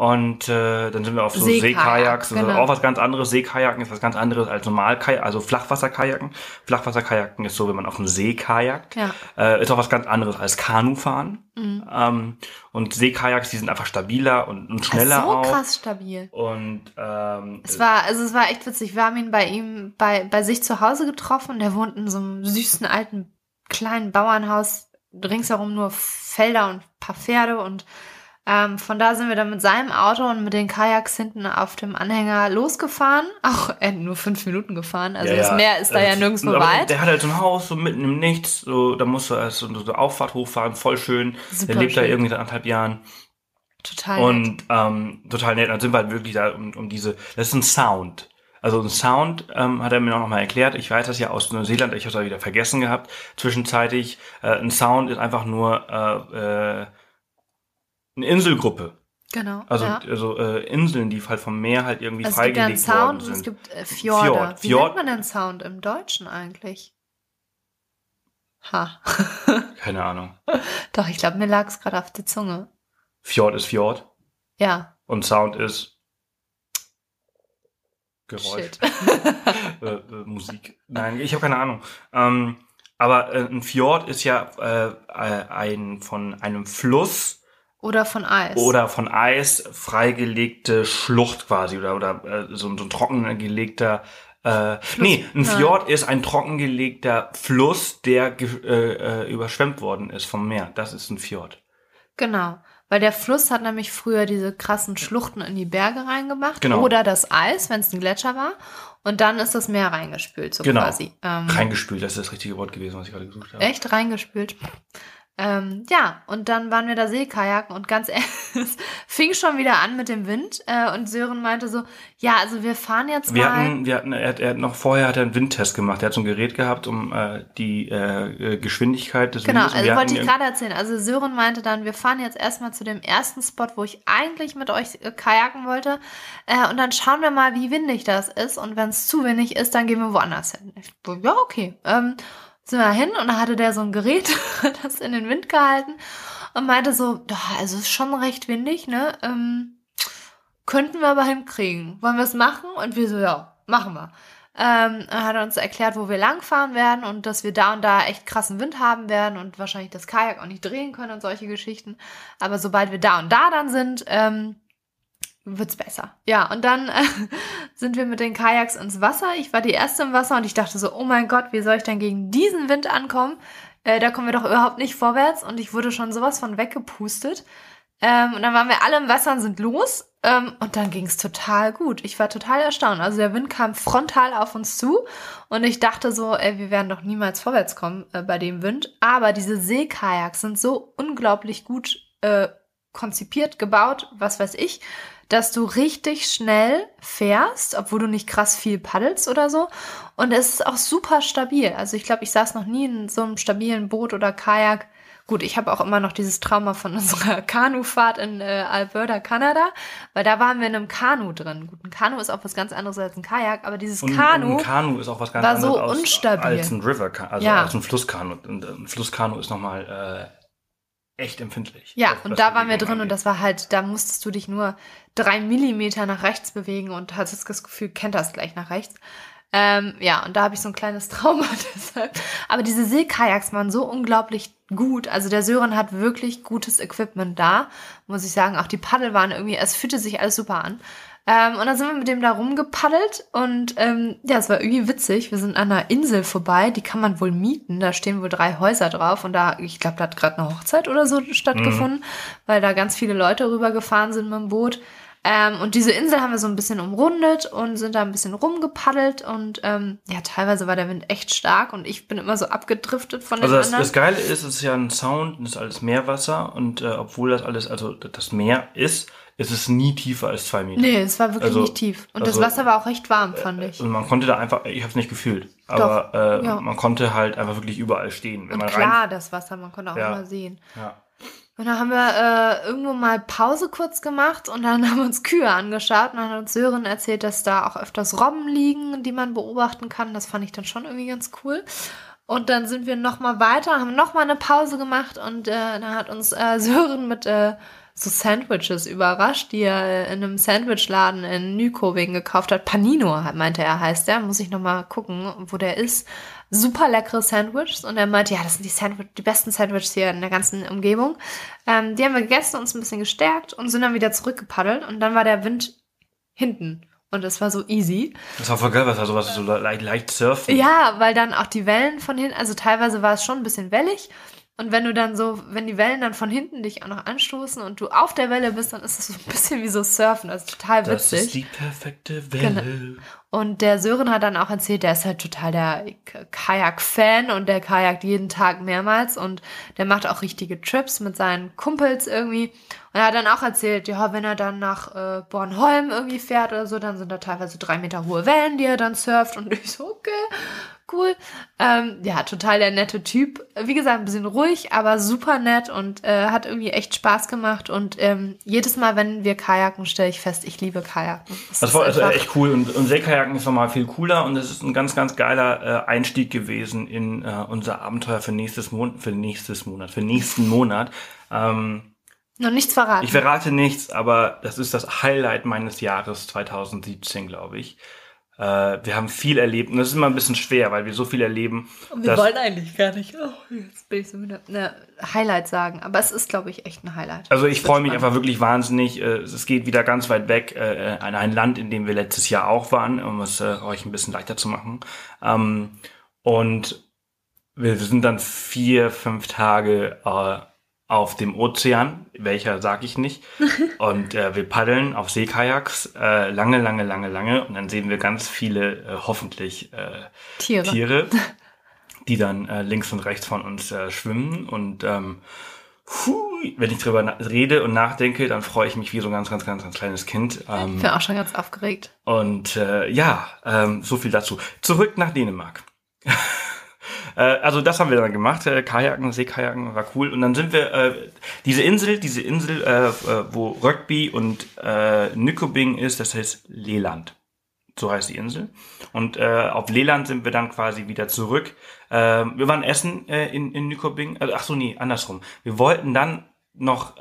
Und äh, dann sind wir auf so Seekajak, Seekajaks, das ist genau. auch was ganz anderes. Seekajaken ist was ganz anderes als Normalkajak, also Flachwasserkajaken. Flachwasserkajaken ist so, wenn man auf dem See kajakt. Ja. Äh, ist auch was ganz anderes als Kanufahren. Mhm. Ähm, und Seekajaks, die sind einfach stabiler und, und schneller so auch. krass stabil. Und ähm, Es war, also es war echt witzig. Wir haben ihn bei ihm, bei, bei sich zu Hause getroffen. Der wohnt in so einem süßen alten kleinen Bauernhaus. Ringsherum nur Felder und ein paar Pferde und ähm, von da sind wir dann mit seinem Auto und mit den Kajaks hinten auf dem Anhänger losgefahren. Auch äh, nur fünf Minuten gefahren. Also Ja, das ja. Meer ist da ja Also, nirgendwo aber weit. Der hat halt so ein Haus, so mitten im Nichts, so, da musst du erst so eine Auffahrt hochfahren, voll schön. Super der lebt da schön. irgendwie seit anderthalb Jahren. Total nett. Und ähm, total nett. Dann sind wir halt wirklich da um, um diese. Das ist ein Sound. Also ein Sound ähm, hat er mir auch noch mal erklärt. Ich weiß das ja aus Neuseeland. Ich habe es wieder vergessen gehabt. Zwischenzeitlich. Äh, ein Sound ist einfach nur äh, äh, eine Inselgruppe. Genau. Also, ja. also äh, Inseln, die halt vom Meer halt irgendwie Es gibt ja einen freigelegt worden Sound und sind. es gibt äh, Fjorde. Fjord. Wie Fjord. nennt man denn Sound im Deutschen eigentlich? Ha. Keine Ahnung. Doch, ich glaube, mir lag es gerade auf der Zunge. Fjord ist Fjord Ja. und Sound ist Geräusch. Äh, äh, Musik. Nein, ich habe keine Ahnung. Ähm, aber äh, ein Fjord ist ja äh, äh, ein von einem Fluss Oder von Eis. oder von Eis freigelegte Schlucht quasi oder oder äh, so, so ein trockengelegter äh, nee, ein Nein. Fjord ist ein trockengelegter Fluss, der äh, äh, überschwemmt worden ist vom Meer. Das ist ein Fjord. Genau. Weil der Fluss hat nämlich früher diese krassen Schluchten in die Berge reingemacht. Genau. Oder das Eis, wenn es ein Gletscher war. Und dann ist das Meer reingespült, so Genau. quasi. Ähm, Reingespült, das ist das richtige Wort gewesen, was ich gerade gesucht habe. Echt reingespült. Ähm, ja, und dann waren wir da Seekajaken und ganz ehrlich, es fing schon wieder an mit dem Wind äh, und Sören meinte so, ja, also wir fahren jetzt Wir mal. hatten, wir hatten, er hat, er hat noch vorher hat er einen Windtest gemacht. Er hat so ein Gerät gehabt, um äh, die äh, äh, Geschwindigkeit des Genau, Windes. und also wollte ich gerade erzählen. Also Sören meinte dann, wir fahren jetzt erstmal zu dem ersten Spot, wo ich eigentlich mit euch äh, kajaken wollte. Äh, und dann schauen wir mal, wie windig das ist. Und wenn es zu windig ist, dann gehen wir woanders hin. Ich, ja, okay. Ähm, sind wir hin und dann hatte der so ein Gerät, das in den Wind gehalten und meinte so, "Ja, also es ist schon recht windig, ne? Ähm, könnten wir aber hinkriegen. Wollen wir es machen? Und wir so, ja, machen wir. Ähm, er hat uns erklärt, wo wir langfahren werden und dass wir da und da echt krassen Wind haben werden und wahrscheinlich das Kajak auch nicht drehen können und solche Geschichten. Aber sobald wir da und da dann sind, ähm, wird's besser. Ja, und dann äh, sind wir mit den Kajaks ins Wasser. Ich war die erste im Wasser und ich dachte so, oh mein Gott, wie soll ich denn gegen diesen Wind ankommen? Äh, da kommen wir doch überhaupt nicht vorwärts und ich wurde schon sowas von weggepustet. Ähm, und dann waren wir alle im Wasser und sind los. Ähm, und dann ging's total gut. Ich war total erstaunt. Also der Wind kam frontal auf uns zu und ich dachte so, ey, wir werden doch niemals vorwärts kommen äh, bei dem Wind. Aber diese Seekajaks sind so unglaublich gut äh, konzipiert, gebaut, was weiß ich, dass du richtig schnell fährst, obwohl du nicht krass viel paddelst oder so. Und es ist auch super stabil. Also ich glaube, ich saß noch nie in so einem stabilen Boot oder Kajak. Gut, ich habe auch immer noch dieses Trauma von unserer Kanufahrt in äh, Alberta, Kanada, weil da waren wir in einem Kanu drin. Gut, ein Kanu ist auch was ganz anderes als ein Kajak, aber dieses Und, Kanu, und ein Kanu ist auch was ganz war anderes so aus, unstabil. als ein River, also Ja. als ein Flusskanu. Und ein Flusskanu ist nochmal äh, echt empfindlich. Ja, und da waren wir drin und angeht. das war halt, da musstest du dich nur drei Millimeter nach rechts bewegen und hattest das Gefühl, kennt das gleich nach rechts. Ähm, ja, und da habe ich so ein kleines Trauma deshalb. Aber diese Seekajaks waren so unglaublich gut. Also der Sören hat wirklich gutes Equipment da, muss ich sagen. Auch die Paddel waren irgendwie, es fühlte sich alles super an. Ähm, und dann sind wir mit dem da rumgepaddelt und ähm, ja, es war irgendwie witzig. Wir sind an einer Insel vorbei, die kann man wohl mieten. Da stehen wohl drei Häuser drauf und da, ich glaube, da hat gerade eine Hochzeit oder so stattgefunden, weil da ganz viele Leute rübergefahren sind mit dem Boot. Ähm, und diese Insel haben wir so ein bisschen umrundet und sind da ein bisschen rumgepaddelt und ähm, ja, teilweise war der Wind echt stark und ich bin immer so abgedriftet von den Also das, anderen. das Geile ist, es ist ja ein Sound, es ist alles Meerwasser und äh, obwohl das alles, also das Meer ist, es ist nie tiefer als zwei Meter. Nee, es war wirklich Also- nicht tief. Und also- das Wasser war auch recht warm, fand ich. Und man konnte da einfach, ich habe es nicht gefühlt, aber äh, ja. man konnte halt einfach wirklich überall stehen. Wenn Und man klar, das Wasser, man konnte auch Ja. immer sehen. rein. Ja. Und dann haben wir äh, irgendwo mal Pause kurz gemacht und dann haben wir uns Kühe angeschaut und dann hat uns Sören erzählt, dass da auch öfters Robben liegen, die man beobachten kann. Das fand ich dann schon irgendwie ganz cool. Und dann sind wir noch mal weiter, haben noch mal eine Pause gemacht und äh, dann hat uns äh, Sören mit äh, so Sandwiches überrascht, die er in einem Sandwichladen in Nykobing gekauft hat. Panino, meinte er, heißt der. Muss ich noch mal gucken, wo der ist. Super leckere Sandwiches. Und er meinte, ja, das sind die, Sandwich die besten Sandwiches hier in der ganzen Umgebung. Ähm, die haben wir gegessen, uns ein bisschen gestärkt und sind dann wieder zurückgepaddelt. Und dann war der Wind hinten. Und es war so easy. Das war voll geil, was also was so leicht, leicht surfen. Ja, weil dann auch die Wellen von hinten, also teilweise war es schon ein bisschen wellig. Und wenn du dann so, wenn die Wellen dann von hinten dich auch noch anstoßen und du auf der Welle bist, dann ist es so ein bisschen wie so Surfen. Das ist total Das witzig. ist die perfekte Welle. Und der Sören hat dann auch erzählt, der ist halt total der Kajak-Fan und der kajakt jeden Tag mehrmals und der macht auch richtige Trips mit seinen Kumpels irgendwie. Und er hat dann auch erzählt, ja, wenn er dann nach äh, Bornholm irgendwie fährt oder so, dann sind da teilweise drei Meter hohe Wellen, die er dann surft. Und ich so, okay, cool. Ähm, ja, total der nette Typ. Wie gesagt, ein bisschen ruhig, aber super nett und äh, hat irgendwie echt Spaß gemacht. Und ähm, jedes Mal, wenn wir kajaken, stelle ich fest, ich liebe Kajaken. Das ist war also echt cool und, und Seekajaken ist nochmal viel cooler und es ist ein ganz, ganz geiler äh, Einstieg gewesen in äh, unser Abenteuer für nächstes Monat, für nächstes Monat, für nächsten Monat. Ähm, Noch nichts verraten. ich verrate nichts, aber das ist das Highlight meines Jahres 2017, glaube ich. Äh, wir haben viel erlebt und das ist immer ein bisschen schwer, weil wir so viel erleben. Und wir wollen eigentlich gar nicht. Oh, jetzt bin ich so müde. Ne, Highlight sagen. Aber es ist, glaube ich, echt ein Highlight. Also ich freue mich spannend. einfach wirklich wahnsinnig. Äh, Es geht wieder ganz weit weg äh, an ein Land, in dem wir letztes Jahr auch waren, um es äh, euch ein bisschen leichter zu machen. Ähm, und wir sind dann vier, fünf Tage äh, auf dem Ozean, welcher sage ich nicht. Und äh, wir paddeln auf Seekajaks äh, lange, lange, lange, lange. Und dann sehen wir ganz viele, äh, hoffentlich, äh, Tiere. Tiere, die dann äh, links und rechts von uns äh, schwimmen. Und ähm, hui, wenn ich drüber rede und nachdenke, dann freue ich mich wie so ein ganz, ganz, ganz, ganz kleines Kind. Ähm, Ich bin auch schon ganz aufgeregt. und äh, ja, ähm, so viel dazu. Zurück nach Dänemark. äh, also das haben wir dann gemacht, äh, Kajaken, Seekajaken, war cool. Und dann sind wir, äh, diese Insel, diese Insel, wo Rugby und Nykobing ist, das heißt Leland. So heißt die Insel. Und auf Leland sind wir dann quasi wieder zurück. Ähm, wir waren essen in, in Nykobing. Also, ach so, nee, andersrum. Wir wollten dann noch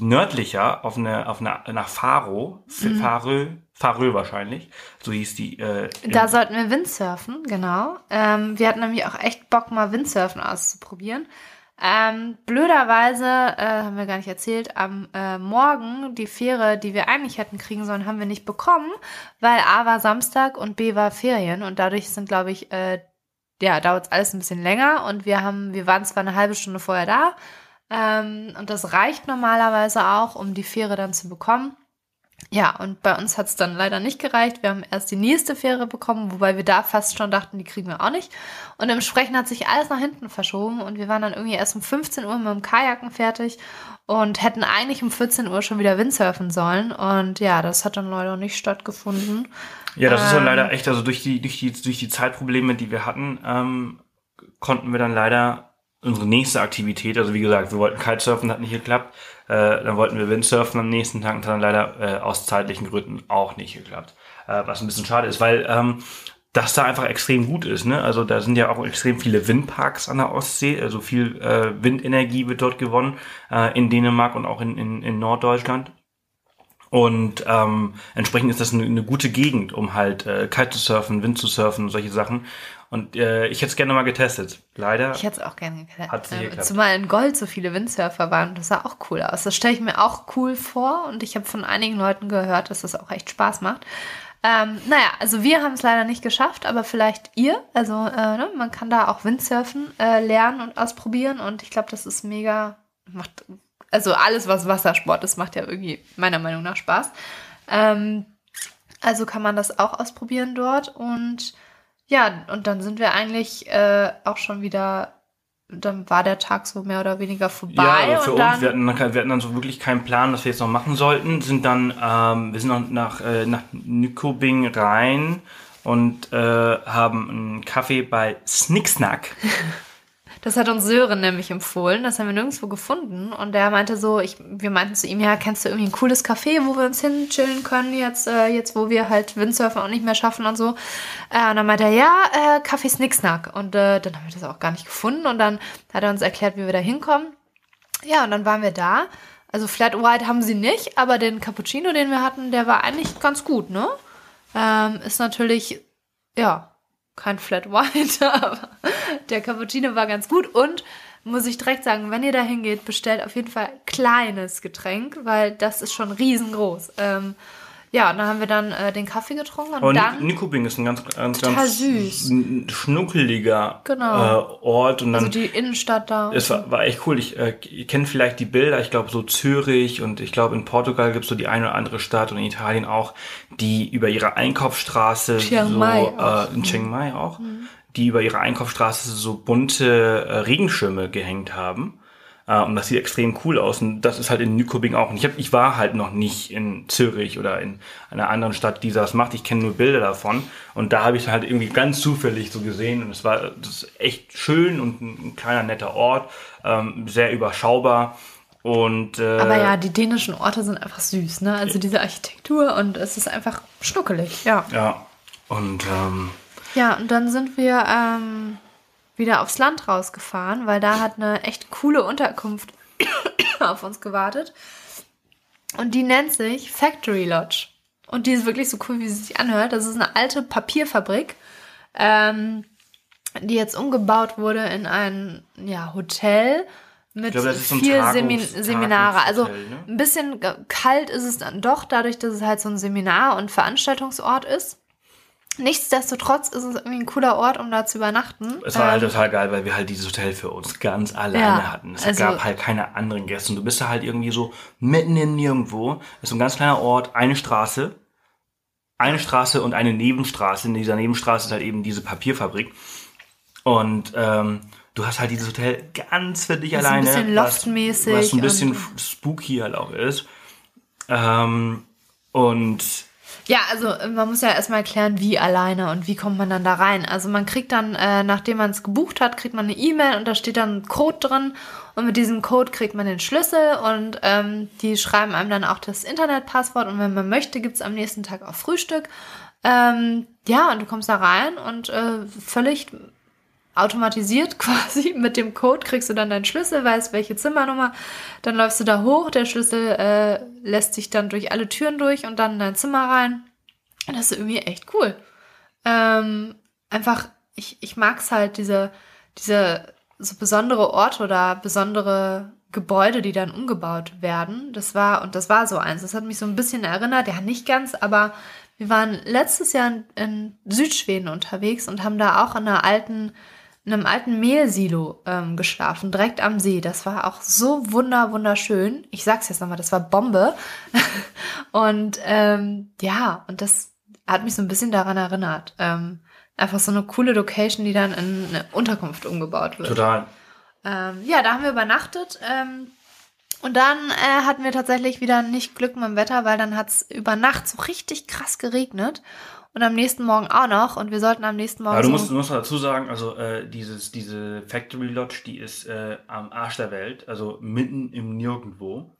nördlicher auf eine, auf eine, nach Faro, Mhm. Farö, Farö wahrscheinlich. So hieß die. Äh, Da sollten wir Windsurfen, genau. Ähm, wir hatten nämlich auch echt Bock, mal Windsurfen auszuprobieren. Ähm, blöderweise, äh, haben wir gar nicht erzählt, am äh, Morgen die Fähre, die wir eigentlich hätten kriegen sollen, haben wir nicht bekommen, weil A war Samstag und B war Ferien und dadurch sind, glaube ich, äh, ja, dauert es alles ein bisschen länger und wir haben, wir waren zwar eine halbe Stunde vorher da ähm, und das reicht normalerweise auch, um die Fähre dann zu bekommen. Ja, und bei uns hat es dann leider nicht gereicht. Wir haben erst die nächste Fähre bekommen, wobei wir da fast schon dachten, die kriegen wir auch nicht. Und entsprechend hat sich alles nach hinten verschoben und wir waren dann irgendwie erst um 15 Uhr mit dem Kajaken fertig und hätten eigentlich um 14 Uhr schon wieder Windsurfen sollen. Und ja, das hat dann leider nicht stattgefunden. ja, das ist dann ähm, leider echt, also durch die, durch die, durch die Zeitprobleme, die wir hatten, ähm, konnten wir dann leider unsere nächste Aktivität, also wie gesagt, wir wollten Kitesurfen, hat nicht geklappt. Äh, dann wollten wir Windsurfen am nächsten Tag und hat dann leider äh, aus zeitlichen Gründen auch nicht geklappt. Äh, was ein bisschen schade ist, weil ähm, das da einfach extrem gut ist. Ne? Also da sind ja auch extrem viele Windparks an der Ostsee, also viel äh, Windenergie wird dort gewonnen äh, in Dänemark und auch in, in, in Norddeutschland. Und ähm, entsprechend ist das eine, eine gute Gegend, um halt äh, Kite zu surfen, Wind zu surfen und solche Sachen. Und äh, ich hätte es gerne mal getestet. Leider. Ich hätte es auch gerne Ähm, geklappt. Zumal in Gold so viele Windsurfer waren. Das sah auch cool aus. Das stelle ich mir auch cool vor. Und ich habe von einigen Leuten gehört, dass das auch echt Spaß macht. Ähm, naja, also wir haben es leider nicht geschafft, aber vielleicht ihr. Also äh, ne, man kann da auch Windsurfen äh, lernen und ausprobieren. Und ich glaube, das ist mega. Macht, also alles, was Wassersport ist, macht ja irgendwie meiner Meinung nach Spaß. Ähm, also kann man das auch ausprobieren dort. Und ja, und dann sind wir eigentlich äh, auch schon wieder dann war der Tag so mehr oder weniger vorbei. Ja, also für und uns, dann, wir hatten, dann- wir hatten dann so wirklich keinen Plan, was wir jetzt noch machen sollten. Sind dann, ähm, wir sind noch nach, äh, nach Nykobing rein und äh, haben einen Kaffee bei Snicksnack. Das hat uns Sören nämlich empfohlen. Das haben wir nirgendwo gefunden. Und der meinte so, ich, wir meinten zu ihm, ja, kennst du irgendwie ein cooles Café, wo wir uns hin chillen können, jetzt, äh, jetzt wo wir halt Windsurfen auch nicht mehr schaffen und so. Äh, und dann meinte er, ja, äh, Kaffee Snicksnack. Und äh, dann haben wir das auch gar nicht gefunden. Und dann hat er uns erklärt, wie wir da hinkommen. Ja, und dann waren wir da. Also Flat White haben sie nicht, aber den Cappuccino, den wir hatten, der war eigentlich ganz gut, ne? Ähm, ist natürlich, ja, kein Flat White, aber der Cappuccino war ganz gut. Und muss ich direkt sagen, wenn ihr da hingeht, bestellt auf jeden Fall kleines Getränk, weil das ist schon riesengroß. Ähm, ja, und dann haben wir dann äh, den Kaffee getrunken und Und dann, Nykobing ist ein ganz, ganz, ganz süß. schnuckeliger Genau. äh, Ort. Und dann also die Innenstadt da. Es war, war echt cool. Ich, äh, ihr kennt vielleicht die Bilder, ich glaube so Zürich und ich glaube in Portugal gibt es so die eine oder andere Stadt und in Italien auch, die über ihre Einkaufsstraße Chiang so Mai äh, in Chiang Mai auch, die über ihre Einkaufsstraße so bunte äh, Regenschirme gehängt haben. Äh, und das sieht extrem cool aus. Und das ist halt in Nykobing auch. Und ich, hab, ich war halt noch nicht in Zürich oder in einer anderen Stadt, die das macht. Ich kenne nur Bilder davon. Und da habe ich halt irgendwie ganz zufällig so gesehen. Und es war das ist echt schön und ein, ein kleiner netter Ort. Ähm, sehr überschaubar. Und äh, aber ja, die dänischen Orte sind einfach süß, ne? Also diese Architektur und es ist einfach schnuckelig, ja. ja. Und ähm, Ja, und dann sind wir ähm, wieder aufs Land rausgefahren, weil da hat eine echt coole Unterkunft auf uns gewartet. Und die nennt sich Factory Lodge. Und die ist wirklich so cool, wie sie sich anhört. Das ist eine alte Papierfabrik, ähm, die jetzt umgebaut wurde in ein ja, Hotel mit glaube, so vier Semin Seminare. Also ne? ein bisschen kalt ist es dann doch, dadurch, dass es halt so ein Seminar- und Veranstaltungsort ist. Nichtsdestotrotz ist es irgendwie ein cooler Ort, um da zu übernachten. Es war halt Ähm, total geil, weil wir halt dieses Hotel für uns ganz alleine Ja, hatten. Es also- gab halt keine anderen Gäste. Und du bist da halt irgendwie so mitten im Nirgendwo. Das ist ein ganz kleiner Ort, eine Straße. Eine Straße und eine Nebenstraße. In dieser Nebenstraße ist halt eben diese Papierfabrik. Und ähm, du hast halt dieses Hotel ganz für dich ist ein alleine. bisschen was- loftmäßig Was ein bisschen spooky halt auch ist. Ähm, und Ja, also äh, man muss ja erstmal erklären, wie alleine und wie kommt man dann da rein. Also man kriegt dann, äh, nachdem man es gebucht hat, kriegt man eine E-Mail und da steht dann ein Code drin und mit diesem Code kriegt man den Schlüssel und ähm, die schreiben einem dann auch das Internetpasswort und wenn man möchte, gibt's am nächsten Tag auch Frühstück. Ähm, ja, und du kommst da rein und äh, völlig automatisiert quasi mit dem Code kriegst du dann deinen Schlüssel, weißt welche Zimmernummer, dann läufst du da hoch, der Schlüssel äh, lässt sich dann durch alle Türen durch und dann in dein Zimmer rein. Das ist irgendwie echt cool. Ähm, einfach, ich, ich mag's halt, diese, diese so besondere Orte oder besondere Gebäude, die dann umgebaut werden. Das war, und das war so eins. Das hat mich so ein bisschen erinnert, ja nicht ganz, aber wir waren letztes Jahr in, in Südschweden unterwegs und haben da auch in einer alten, einem alten Mehlsilo ähm, geschlafen, direkt am See. Das war auch so wunder, wunderschön. Ich sag's jetzt nochmal, das war Bombe. und ähm, ja, und das hat mich so ein bisschen daran erinnert. Ähm, einfach so eine coole Location, die dann in eine Unterkunft umgebaut wird. total. Ähm, ja, da haben wir übernachtet. Ähm, und dann äh, hatten wir tatsächlich wieder nicht Glück mit dem Wetter, weil dann hat's über Nacht so richtig krass geregnet. Und am nächsten Morgen auch noch. Und wir sollten am nächsten Morgen Aber du so musst, du musst dazu sagen, also äh, dieses, diese Factory Lodge, die ist äh, am Arsch der Welt, also mitten im Nirgendwo.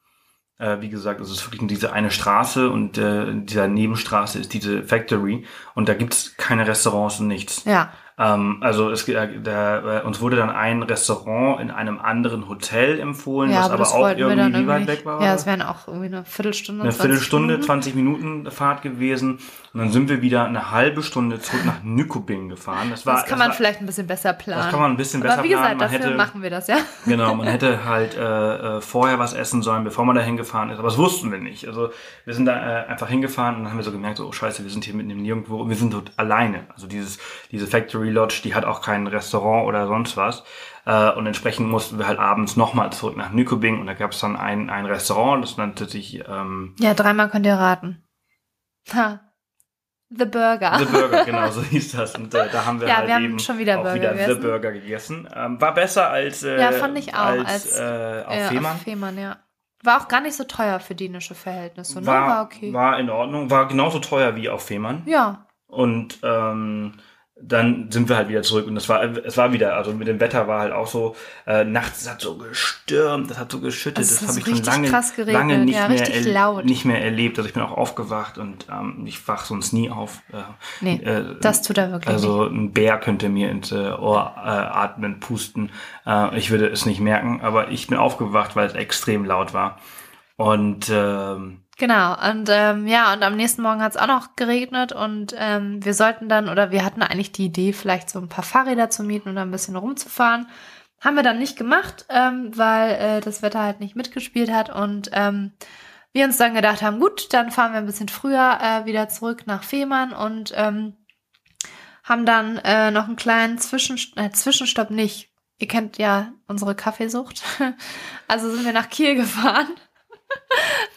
Äh, wie gesagt, es ist wirklich nur diese eine Straße und äh, in dieser Nebenstraße ist diese Factory und da gibt's keine Restaurants und nichts. ja. Ähm, also es, äh, da, äh, uns wurde dann ein Restaurant in einem anderen Hotel empfohlen, Ja, was aber aber auch irgendwie wie weit weg war. Ja, es wären auch irgendwie eine Viertelstunde. eine 20 Viertelstunde, Minuten. 20 Minuten Fahrt gewesen. Und dann sind wir wieder eine halbe Stunde zurück nach Nykobing gefahren. Das, war, Das kann man war, vielleicht ein bisschen besser planen. Das kann man ein bisschen Aber besser wie gesagt, planen. Man dafür hätte- machen wir das, ja. Genau, man hätte halt äh, äh, vorher was essen sollen, bevor man dahin gefahren ist. Aber das wussten wir nicht. Also wir sind da äh, einfach hingefahren und dann haben wir so gemerkt, so, oh scheiße, wir sind hier mitten im Nirgendwo und wir sind dort alleine. Also dieses, diese Factory Lodge, die hat auch kein Restaurant oder sonst was. Äh, und entsprechend mussten wir halt abends nochmal zurück nach Nykobing und da gab es dann ein, ein Restaurant, das nannte sich ähm, Ja, dreimal könnt ihr raten. Ha. The Burger. The Burger, genau, so hieß das. Und äh, da haben wir Ja, halt wir haben eben schon wieder auch Burger wieder gegessen. The Burger gegessen. Ähm, war besser als, äh, Ja, fand ich auch, als, als, äh, auf Ja, Fehmarn. Auf Fehmarn, ja. War auch gar nicht so teuer für dänische Verhältnisse, ne? War, War okay. war in Ordnung, war genauso teuer wie auf Fehmarn. ja. Und ähm, dann sind wir halt wieder zurück und es war es war wieder, also mit dem Wetter war halt auch so, äh, nachts es hat so gestürmt, das hat so geschüttet, Also das hat habe ich schon richtig lange, krass geregnet, lange nicht, ja, mehr richtig erl- laut. nicht mehr erlebt. Also ich bin auch aufgewacht und ähm, ich wach sonst nie auf. Äh, Nee, äh, das tut er wirklich nicht. Also ein Bär könnte mir ins äh, Ohr äh, atmen, pusten. Äh, ich würde es nicht merken, aber ich bin aufgewacht, weil es extrem laut war. Und ähm, Genau, und ähm, ja, und am nächsten Morgen hat es auch noch geregnet und ähm, wir sollten dann, oder wir hatten eigentlich die Idee, vielleicht so ein paar Fahrräder zu mieten und ein bisschen rumzufahren. Haben wir dann nicht gemacht, ähm, weil äh, das Wetter halt nicht mitgespielt hat und ähm, wir uns dann gedacht haben, gut, dann fahren wir ein bisschen früher äh, wieder zurück nach Fehmarn und ähm, haben dann äh, noch einen kleinen Zwischenstopp, äh, Zwischenstopp nicht. Ihr kennt ja unsere Kaffeesucht. Also sind wir nach Kiel gefahren.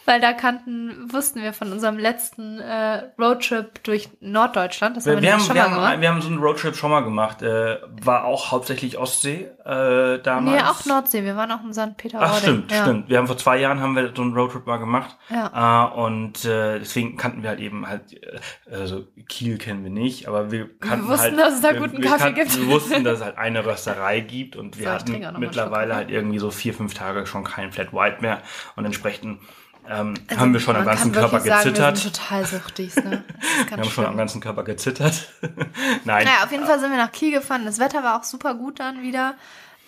Weil da kannten, wussten wir von unserem letzten äh, Roadtrip durch Norddeutschland. Das wir, haben wir, wir, haben, schon wir, mal gemacht. haben, wir haben so einen Roadtrip schon mal gemacht. Äh, war auch hauptsächlich Ostsee äh, damals. Nee, auch Nordsee. Wir waren auch in St. Peter-Ording. Ach, stimmt, ja. stimmt. Wir haben vor zwei Jahren haben wir so einen Roadtrip mal gemacht. Ja. Äh, und äh, deswegen kannten wir halt eben halt, äh, also Kiel kennen wir nicht, aber wir kannten wussten, halt, dass es da wir- guten wir Kaffee kannten, gibt. Wir wussten, dass es halt eine Rösterei gibt und wir So, hatten mittlerweile halt irgendwie so vier, fünf Tage schon kein Flat White mehr und entsprechend ähm, Also, haben wir schon am ganzen Körper sagen, gezittert. Wir sind total suchtig, ne? Wir haben schon am ganzen Körper gezittert. Nein. Naja, auf jeden Fall sind wir nach Kiel gefahren. Das Wetter war auch super gut dann wieder.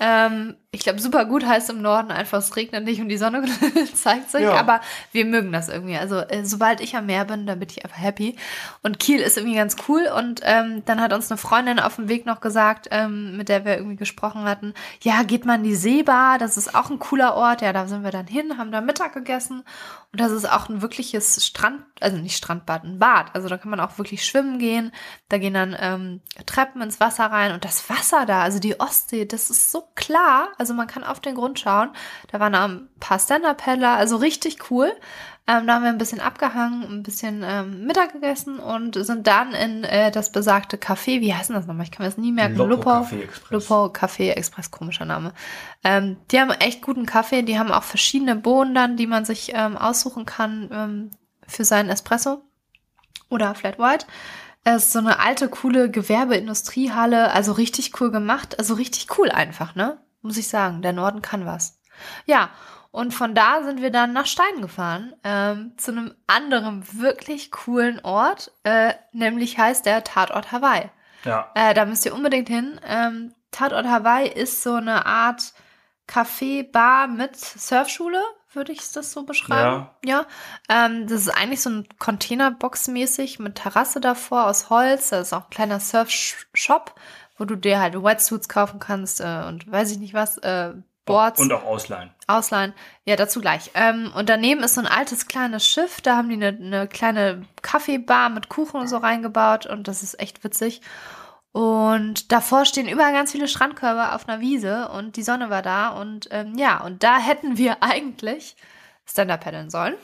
Ähm, ich glaube, super gut heißt im Norden einfach, es regnet nicht und die Sonne zeigt sich. Ja. Aber wir mögen das irgendwie. Also, äh, sobald ich am Meer bin, dann bin ich einfach happy. Und Kiel ist irgendwie ganz cool. Und ähm, dann hat uns eine Freundin auf dem Weg noch gesagt, ähm, mit der wir irgendwie gesprochen hatten, ja, geht mal in die Seebar, das ist auch ein cooler Ort. Ja, da sind wir dann hin, haben da Mittag gegessen. Und das ist auch ein wirkliches Strand, also nicht Strandbad, ein Bad. Also da kann man auch wirklich schwimmen gehen. Da gehen dann ähm, Treppen ins Wasser rein. Und das Wasser da, also die Ostsee, das ist so klar. Also man kann auf den Grund schauen. Da waren ein paar Stand-Up-Paddler, also richtig cool. Ähm, da haben wir ein bisschen abgehangen, ein bisschen ähm, Mittag gegessen und sind dann in äh, das besagte Café, wie heißt das nochmal? Ich kann mir das nie merken. Lupo, Café Express. Lupo Café Express, komischer Name. Ähm, die haben echt guten Kaffee, die haben auch verschiedene Bohnen dann, die man sich ähm, aussuchen kann ähm, für seinen Espresso oder Flat White. Es ist so eine alte, coole Gewerbeindustriehalle, also richtig cool gemacht, also richtig cool einfach, ne? Muss ich sagen, der Norden kann was. Ja, und von da sind wir dann nach Stein gefahren, ähm, zu einem anderen wirklich coolen Ort, äh, nämlich heißt der Tatort Hawaii. Ja. Äh, da müsst ihr unbedingt hin. Ähm, Tatort Hawaii ist so eine Art Café-Bar mit Surfschule, würde ich das so beschreiben. Ja. Ähm, das ist eigentlich so ein Containerbox-mäßig mit Terrasse davor aus Holz. Da ist auch ein kleiner Surf-Shop, wo du dir halt Wetsuits kaufen kannst äh, und weiß ich nicht was, äh, Boards. Und auch ausleihen. Ausleihen. Ja, dazu gleich. Ähm, und daneben ist so ein altes kleines Schiff. Da haben die eine, eine kleine Kaffeebar mit Kuchen und so reingebaut. Und das ist echt witzig. Und davor stehen überall ganz viele Strandkörbe auf einer Wiese. Und die Sonne war da. Und ähm, ja, und da hätten wir eigentlich Stand-Up paddeln sollen.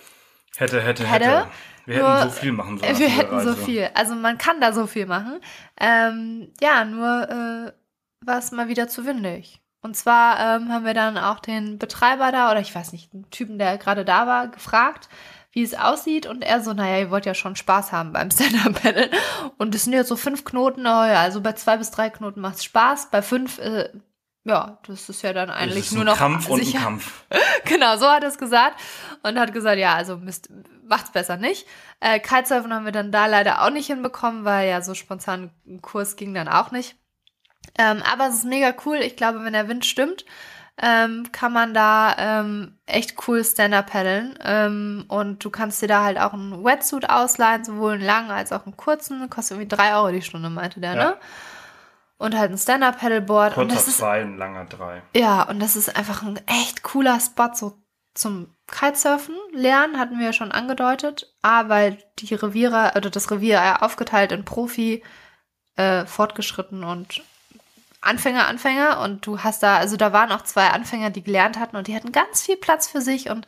Hätte, hätte, Hätte. hätte. Wir Nur- hätten so viel machen sollen. Wir hätten so viel. Also man kann da so viel machen. Ähm, ja, nur äh, war es mal wieder zu windig. Und zwar ähm, haben wir dann auch den Betreiber da, oder ich weiß nicht, den Typen, der gerade da war, gefragt, wie es aussieht. Und er so, naja, ihr wollt ja schon Spaß haben beim Stand-Up-Paddeln. Und es sind jetzt so fünf Knoten, oh ja, also bei zwei bis drei Knoten macht es Spaß. Bei fünf, äh, ja, das ist ja dann eigentlich nur ein noch Kampf und sicher- ein Kampf. genau, so hat er es gesagt. Und hat gesagt, ja, also Mist, macht's besser nicht. Äh, Kitesurfen haben wir dann da leider auch nicht hinbekommen, weil ja so spontan ein Kurs ging dann auch nicht. Ähm, aber es ist mega cool. Ich glaube, wenn der Wind stimmt, ähm, kann man da ähm, echt cool Stand-Up paddeln. Ähm, und du kannst dir da halt auch einen Wetsuit ausleihen, sowohl einen langen als auch einen kurzen. Kostet irgendwie drei Euro die Stunde, meinte der, Ja. ne? Und halt ein Stand-Up-Paddleboard. Und Kurzer das ist zwei, ein langer drei. ja, und das ist einfach ein echt cooler Spot so zum Kitesurfen lernen, hatten wir ja schon angedeutet. A, weil die Reviere, oder das Revier aufgeteilt in Profi, äh, fortgeschritten und Anfänger, Anfänger und du hast da, also da waren auch zwei Anfänger, die gelernt hatten und die hatten ganz viel Platz für sich und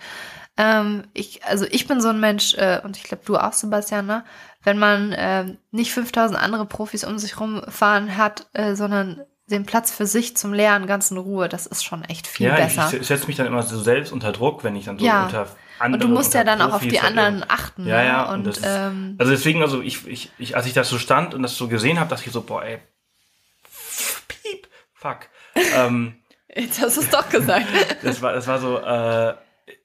ähm, ich, also ich bin so ein Mensch äh, und ich glaube du auch, Sebastian, ne? Wenn man äh, nicht 5000 andere Profis um sich rumfahren hat, äh, sondern den Platz für sich zum Lernen ganz in Ruhe, das ist schon echt viel ja, besser. ich, ich setze mich dann immer so selbst unter Druck, wenn ich dann so Ja. unter und andere du musst ja dann auch auf Profis die halt anderen achten. Ja, ne? ja. Und, Und, ist, ähm, also deswegen, also ich, ich, ich, als ich das so stand und das so gesehen habe, dachte ich so, boah, ey, piep, fuck. ähm, jetzt hast du es doch gesagt. das war, das war so, äh,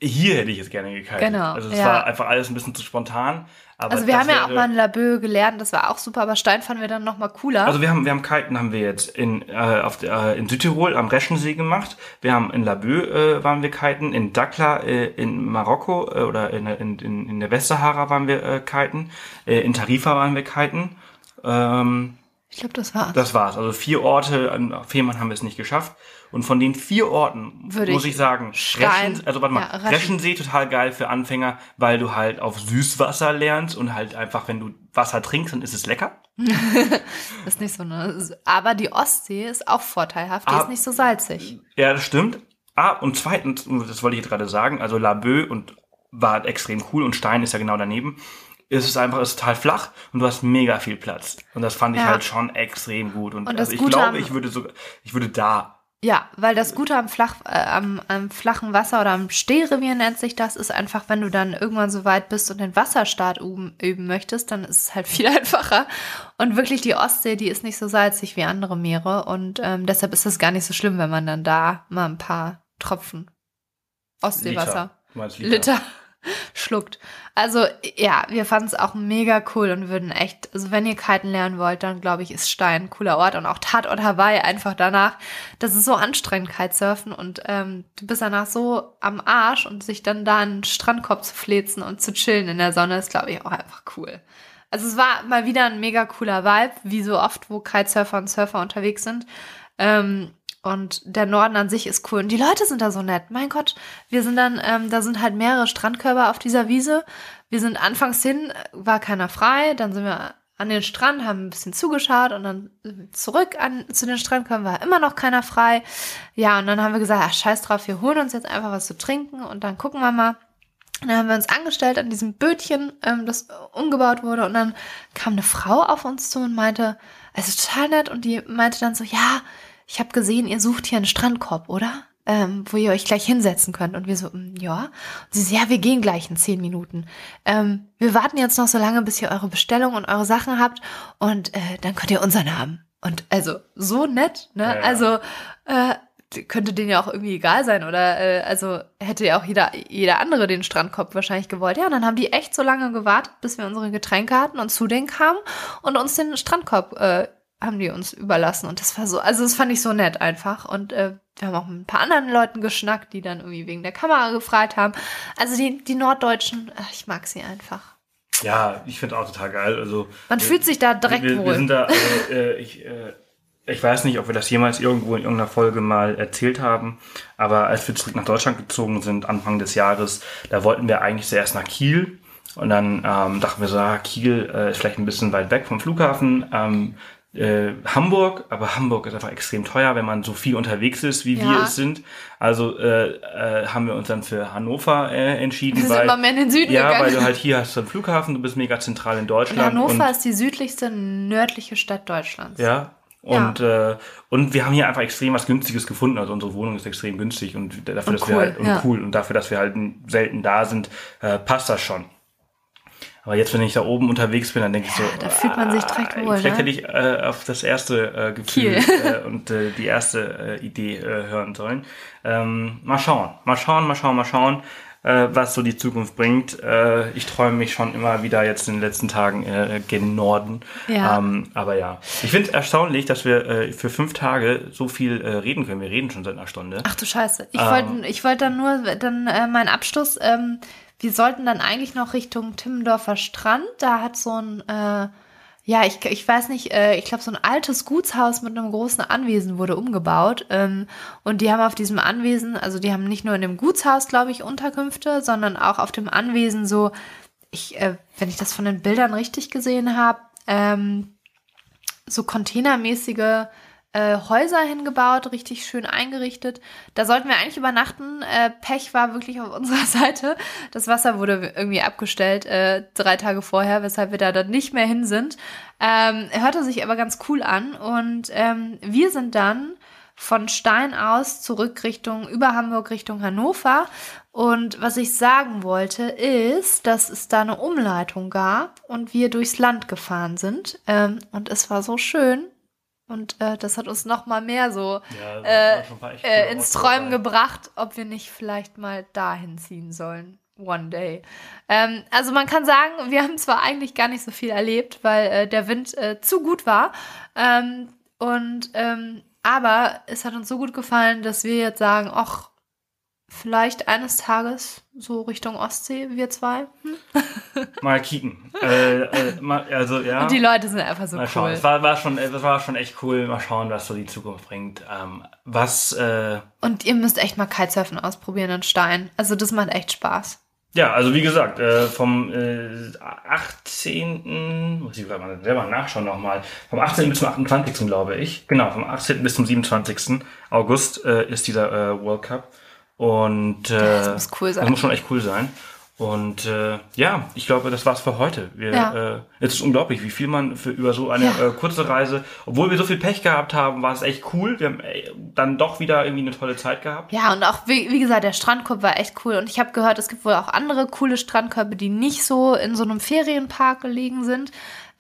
hier hätte ich es gerne gekaltet. Genau, Also es ja. war einfach alles ein bisschen zu spontan. Aber also wir haben ja auch mal in Labö gelernt, das war auch super, aber Stein fanden wir dann noch mal cooler. Also wir haben, wir haben Kiten haben wir jetzt in, äh, auf, der- äh, in Südtirol am Reschensee gemacht. Wir haben in Laboe äh, waren wir kiten, in Dakla äh, in Marokko äh, oder in, in, in, in der Westsahara waren wir äh, kiten, äh, in Tarifa waren wir kiten. Ähm, ich glaube, das war's. das war's. Also vier Orte, an Fehmarn haben wir es nicht geschafft. Und von den vier Orten Würde muss ich ich sagen, Reschen, also warte mal, ja, Reschen- Reschensee total geil für Anfänger, weil du halt auf Süßwasser lernst und halt einfach, wenn du Wasser trinkst, dann ist es lecker. ist nicht so ne. Aber die Ostsee ist auch vorteilhaft, die Ah. ist nicht so salzig. Ja, das stimmt. Ah, und zweitens, das wollte ich jetzt gerade sagen, also Laboe und war extrem cool und Stein ist ja genau daneben. Es ist einfach, es ist total flach und du hast mega viel Platz. Und das fand ich Ja. halt schon extrem gut. Und, Und also ich glaube, ich würde sogar, ich würde da. Ja, weil das Gute am, Flach, äh, am, am flachen Wasser oder am Stehrevier nennt sich das, ist einfach, wenn du dann irgendwann so weit bist und den Wasserstart üben, üben möchtest, dann ist es halt viel einfacher. Und wirklich die Ostsee, die ist nicht so salzig wie andere Meere und ähm, deshalb ist es gar nicht so schlimm, wenn man dann da mal ein paar Tropfen Ostseewasser. Liter. Liter schluckt. Also ja, wir fanden es auch mega cool und würden echt, also wenn ihr kiten lernen wollt, dann glaube ich, ist Stein ein cooler Ort und auch Tatort Hawaii einfach danach. Das ist so anstrengend, Kitesurfen und ähm, du bist danach so am Arsch und sich dann da einen Strandkorb zu flezen und zu chillen in der Sonne ist, glaube ich, auch einfach cool. Also es war mal wieder ein mega cooler Vibe, wie so oft, wo Kitesurfer und Surfer unterwegs sind. Ähm, und der Norden an sich ist cool. Und die Leute sind da so nett. Mein Gott, wir sind dann, ähm, da sind halt mehrere Strandkörper auf dieser Wiese. Wir sind anfangs hin, war keiner frei. Dann sind wir an den Strand, haben ein bisschen zugeschaut und dann zurück an, zu den Strandkörpern war immer noch keiner frei. Ja, und dann haben wir gesagt, ach, scheiß drauf, wir holen uns jetzt einfach was zu trinken und dann gucken wir mal. Und dann haben wir uns angestellt an diesem Bötchen, ähm, das umgebaut wurde. Und dann kam eine Frau auf uns zu und meinte, es ist total nett. Und die meinte dann so, ja, ich habe gesehen, ihr sucht hier einen Strandkorb, oder? Ähm, wo ihr euch gleich hinsetzen könnt. Und wir so, "Mm, ja. Und sie so, ja, wir gehen gleich in zehn Minuten. Ähm, wir warten jetzt noch so lange, bis ihr eure Bestellung und eure Sachen habt. Und äh, dann könnt ihr unseren haben. Und also, so nett, ne? Ja, ja. Also, äh, könnte denen ja auch irgendwie egal sein oder äh, also hätte ja auch jeder jeder andere den Strandkorb wahrscheinlich gewollt. Ja, und dann haben die echt so lange gewartet, bis wir unsere Getränke hatten und zu denen kamen und uns den Strandkorb äh, haben die uns überlassen und das war so, also das fand ich so nett einfach und äh, wir haben auch mit ein paar anderen Leuten geschnackt, die dann irgendwie wegen der Kamera gefragt haben. Also die die Norddeutschen, äh, ich mag sie einfach. Ja, ich finde auch total geil. Also Man wir- fühlt sich da direkt wir, wohl. Wir sind da, also, äh, ich, äh, ich weiß nicht, ob wir das jemals irgendwo in irgendeiner Folge mal erzählt haben, aber als wir zurück nach Deutschland gezogen sind, Anfang des Jahres, da wollten wir eigentlich zuerst nach Kiel und dann ähm, dachten wir so, ah, Kiel äh, ist vielleicht ein bisschen weit weg vom Flughafen. Ähm, äh, Hamburg, aber Hamburg ist einfach extrem teuer, wenn man so viel unterwegs ist, wie wir Ja. es sind. Also äh, äh, haben wir uns dann für Hannover äh, entschieden. wir sind weil, immer mehr in den Süden ja, gegangen. weil du halt hier hast du einen Flughafen, du bist mega zentral in Deutschland. Hannover und, ist die südlichste nördliche Stadt Deutschlands. ja. Und, Äh, und wir haben hier einfach extrem was Günstiges gefunden. Also unsere Wohnung ist extrem günstig und dafür, Und dass wir cool, halt und ja. cool und dafür, dass wir halt selten da sind, äh, passt das schon. Aber jetzt, wenn ich da oben unterwegs bin, dann denke ich so, da fühlt man sich direkt ah, wohl, Vielleicht ne? hätte ich äh, auf das erste äh, Gefühl äh, und äh, die erste äh, Idee äh, hören sollen. Ähm, mal schauen, mal schauen, mal schauen, mal schauen, äh, was so die Zukunft bringt. Äh, ich träume mich schon immer wieder jetzt in den letzten Tagen äh, gen Norden. Ja. Ähm, aber ja, ich finde es erstaunlich, dass wir äh, für fünf Tage so viel äh, reden können. Wir reden schon seit einer Stunde. Ach du Scheiße. Ich Ähm. wollte ich wollte dann nur dann äh, mein Abschluss, ähm, wir sollten dann eigentlich noch Richtung Timmendorfer Strand. Da hat so ein, äh, ja, ich, ich weiß nicht, äh, ich glaube, so ein altes Gutshaus mit einem großen Anwesen wurde umgebaut. Ähm, und die haben auf diesem Anwesen, also die haben nicht nur in dem Gutshaus, glaube ich, Unterkünfte, sondern auch auf dem Anwesen so, ich, äh, wenn ich das von den Bildern richtig gesehen habe, ähm, so containermäßige äh, Häuser hingebaut, richtig schön eingerichtet. Da sollten wir eigentlich übernachten. Äh, Pech war wirklich auf unserer Seite. Das Wasser wurde irgendwie abgestellt äh, drei Tage vorher, weshalb wir da dann nicht mehr hin sind. Ähm, hörte sich aber ganz cool an und ähm, wir sind dann von Stein aus zurück Richtung, über Hamburg Richtung Hannover. Und was ich sagen wollte, ist, dass es da eine Umleitung gab und wir durchs Land gefahren sind. Ähm, und es war so schön. Und äh, das hat uns noch mal mehr so Ja, äh, äh, ins Träumen dabei. gebracht, ob wir nicht vielleicht mal dahin ziehen sollen. One day. Ähm, also man kann sagen, wir haben zwar eigentlich gar nicht so viel erlebt, weil äh, der Wind äh, zu gut war. Ähm, und ähm, aber es hat uns so gut gefallen, dass wir jetzt sagen, ach, vielleicht eines Tages so Richtung Ostsee, wir zwei. Hm? Mal kicken. äh, äh, also ja. Und die Leute sind einfach so Mal schauen. cool. Es war, war schon, es war schon echt cool. Mal schauen, was so die Zukunft bringt. Ähm, was, äh, Und ihr müsst echt mal Kitesurfen ausprobieren in Stein. Also das macht echt Spaß. ja, also wie gesagt, äh, vom äh, 18. muss ich gerade mal selber nachschauen nochmal. Vom 18. bis zum 28. glaube ich. Genau, vom 18. bis zum 27. August äh, ist dieser äh, World Cup. Und äh, Das muss cool sein. Das muss schon echt cool sein. Und äh, ja, ich glaube, das war's für heute. Wir, Ja. äh, es ist unglaublich, wie viel man für über so eine Ja. äh, kurze Reise, obwohl wir so viel Pech gehabt haben, war es echt cool. Wir haben äh, dann doch wieder irgendwie eine tolle Zeit gehabt. Ja, und auch, wie, wie gesagt, der Strandkorb war echt cool. Und ich habe gehört, es gibt wohl auch andere coole Strandkörbe, die nicht so in so einem Ferienpark gelegen sind.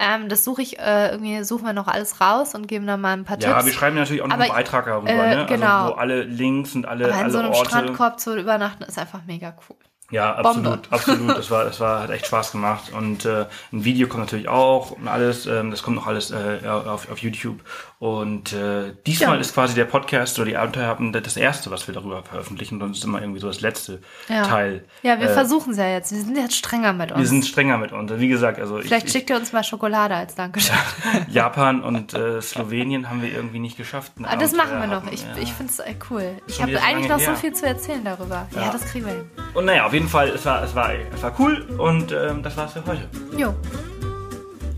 Ähm, das suche ich, äh, irgendwie suchen wir noch alles raus und geben dann mal ein paar Ja, Tipps. wir schreiben natürlich auch noch Aber, einen Beitrag darüber, äh, ne? genau. Also, wo alle Links und alle, Aber in alle so einem Orte. Strandkorb zu übernachten ist einfach mega cool. Ja, Bombe. absolut, absolut. Das war, das war, hat echt Spaß gemacht. Und äh, ein Video kommt natürlich auch und alles. Ähm, das kommt noch alles äh, auf, auf YouTube. Und äh, diesmal Ja. ist quasi der Podcast oder die Abenteuerhappen das erste, was wir darüber veröffentlichen. Sonst ist immer irgendwie so das letzte Ja. Teil. Ja, wir Äh, versuchen es ja jetzt. Wir sind jetzt strenger mit uns. Wir sind strenger mit uns. Wie gesagt, also Vielleicht ich, schickt ihr uns mal Schokolade als Dankeschön. Japan und äh, Slowenien haben wir irgendwie nicht geschafft. Aber das machen wir noch. Ich, Ja. ich finde es äh, cool. Ich habe so eigentlich noch so her. viel zu erzählen darüber. Ja, Ja. das kriegen wir hin. Und naja, auf jeden Fall, es war, es war, es war cool und ähm, das war's für heute. Jo.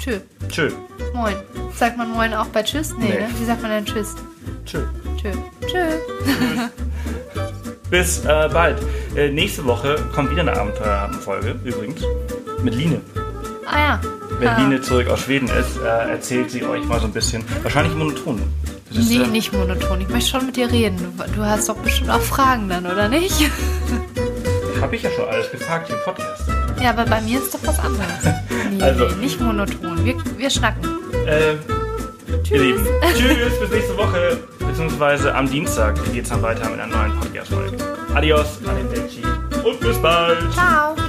Tschö. Tschö. Moin. Sagt man Moin auch bei Tschüss? Nee, Nee. ne? Wie sagt man denn Tschüss? Tschö. Tschö. Tschö. Bis äh, bald. Äh, nächste Woche kommt wieder eine Abenteuerfolge, übrigens. Mit Line. Ah ja. Wenn Ah. Line zurück aus Schweden ist, äh, erzählt sie euch mal so ein bisschen. Wahrscheinlich monoton. Das Nee, äh, nicht monoton. Ich möchte schon mit dir reden. Du, du hast doch bestimmt auch Fragen dann, oder nicht? Habe ich ja schon alles gefragt im Podcast. Ja, aber bei mir ist doch was anderes. Nee, Also. nee, nicht monoton. Wir, wir schnacken. Äh, Ihr Lieben. Tschüss, bis nächste Woche. Beziehungsweise am Dienstag geht es dann weiter mit einer neuen Podcast-Folge. Adios, arrivederci und bis bald. Ciao.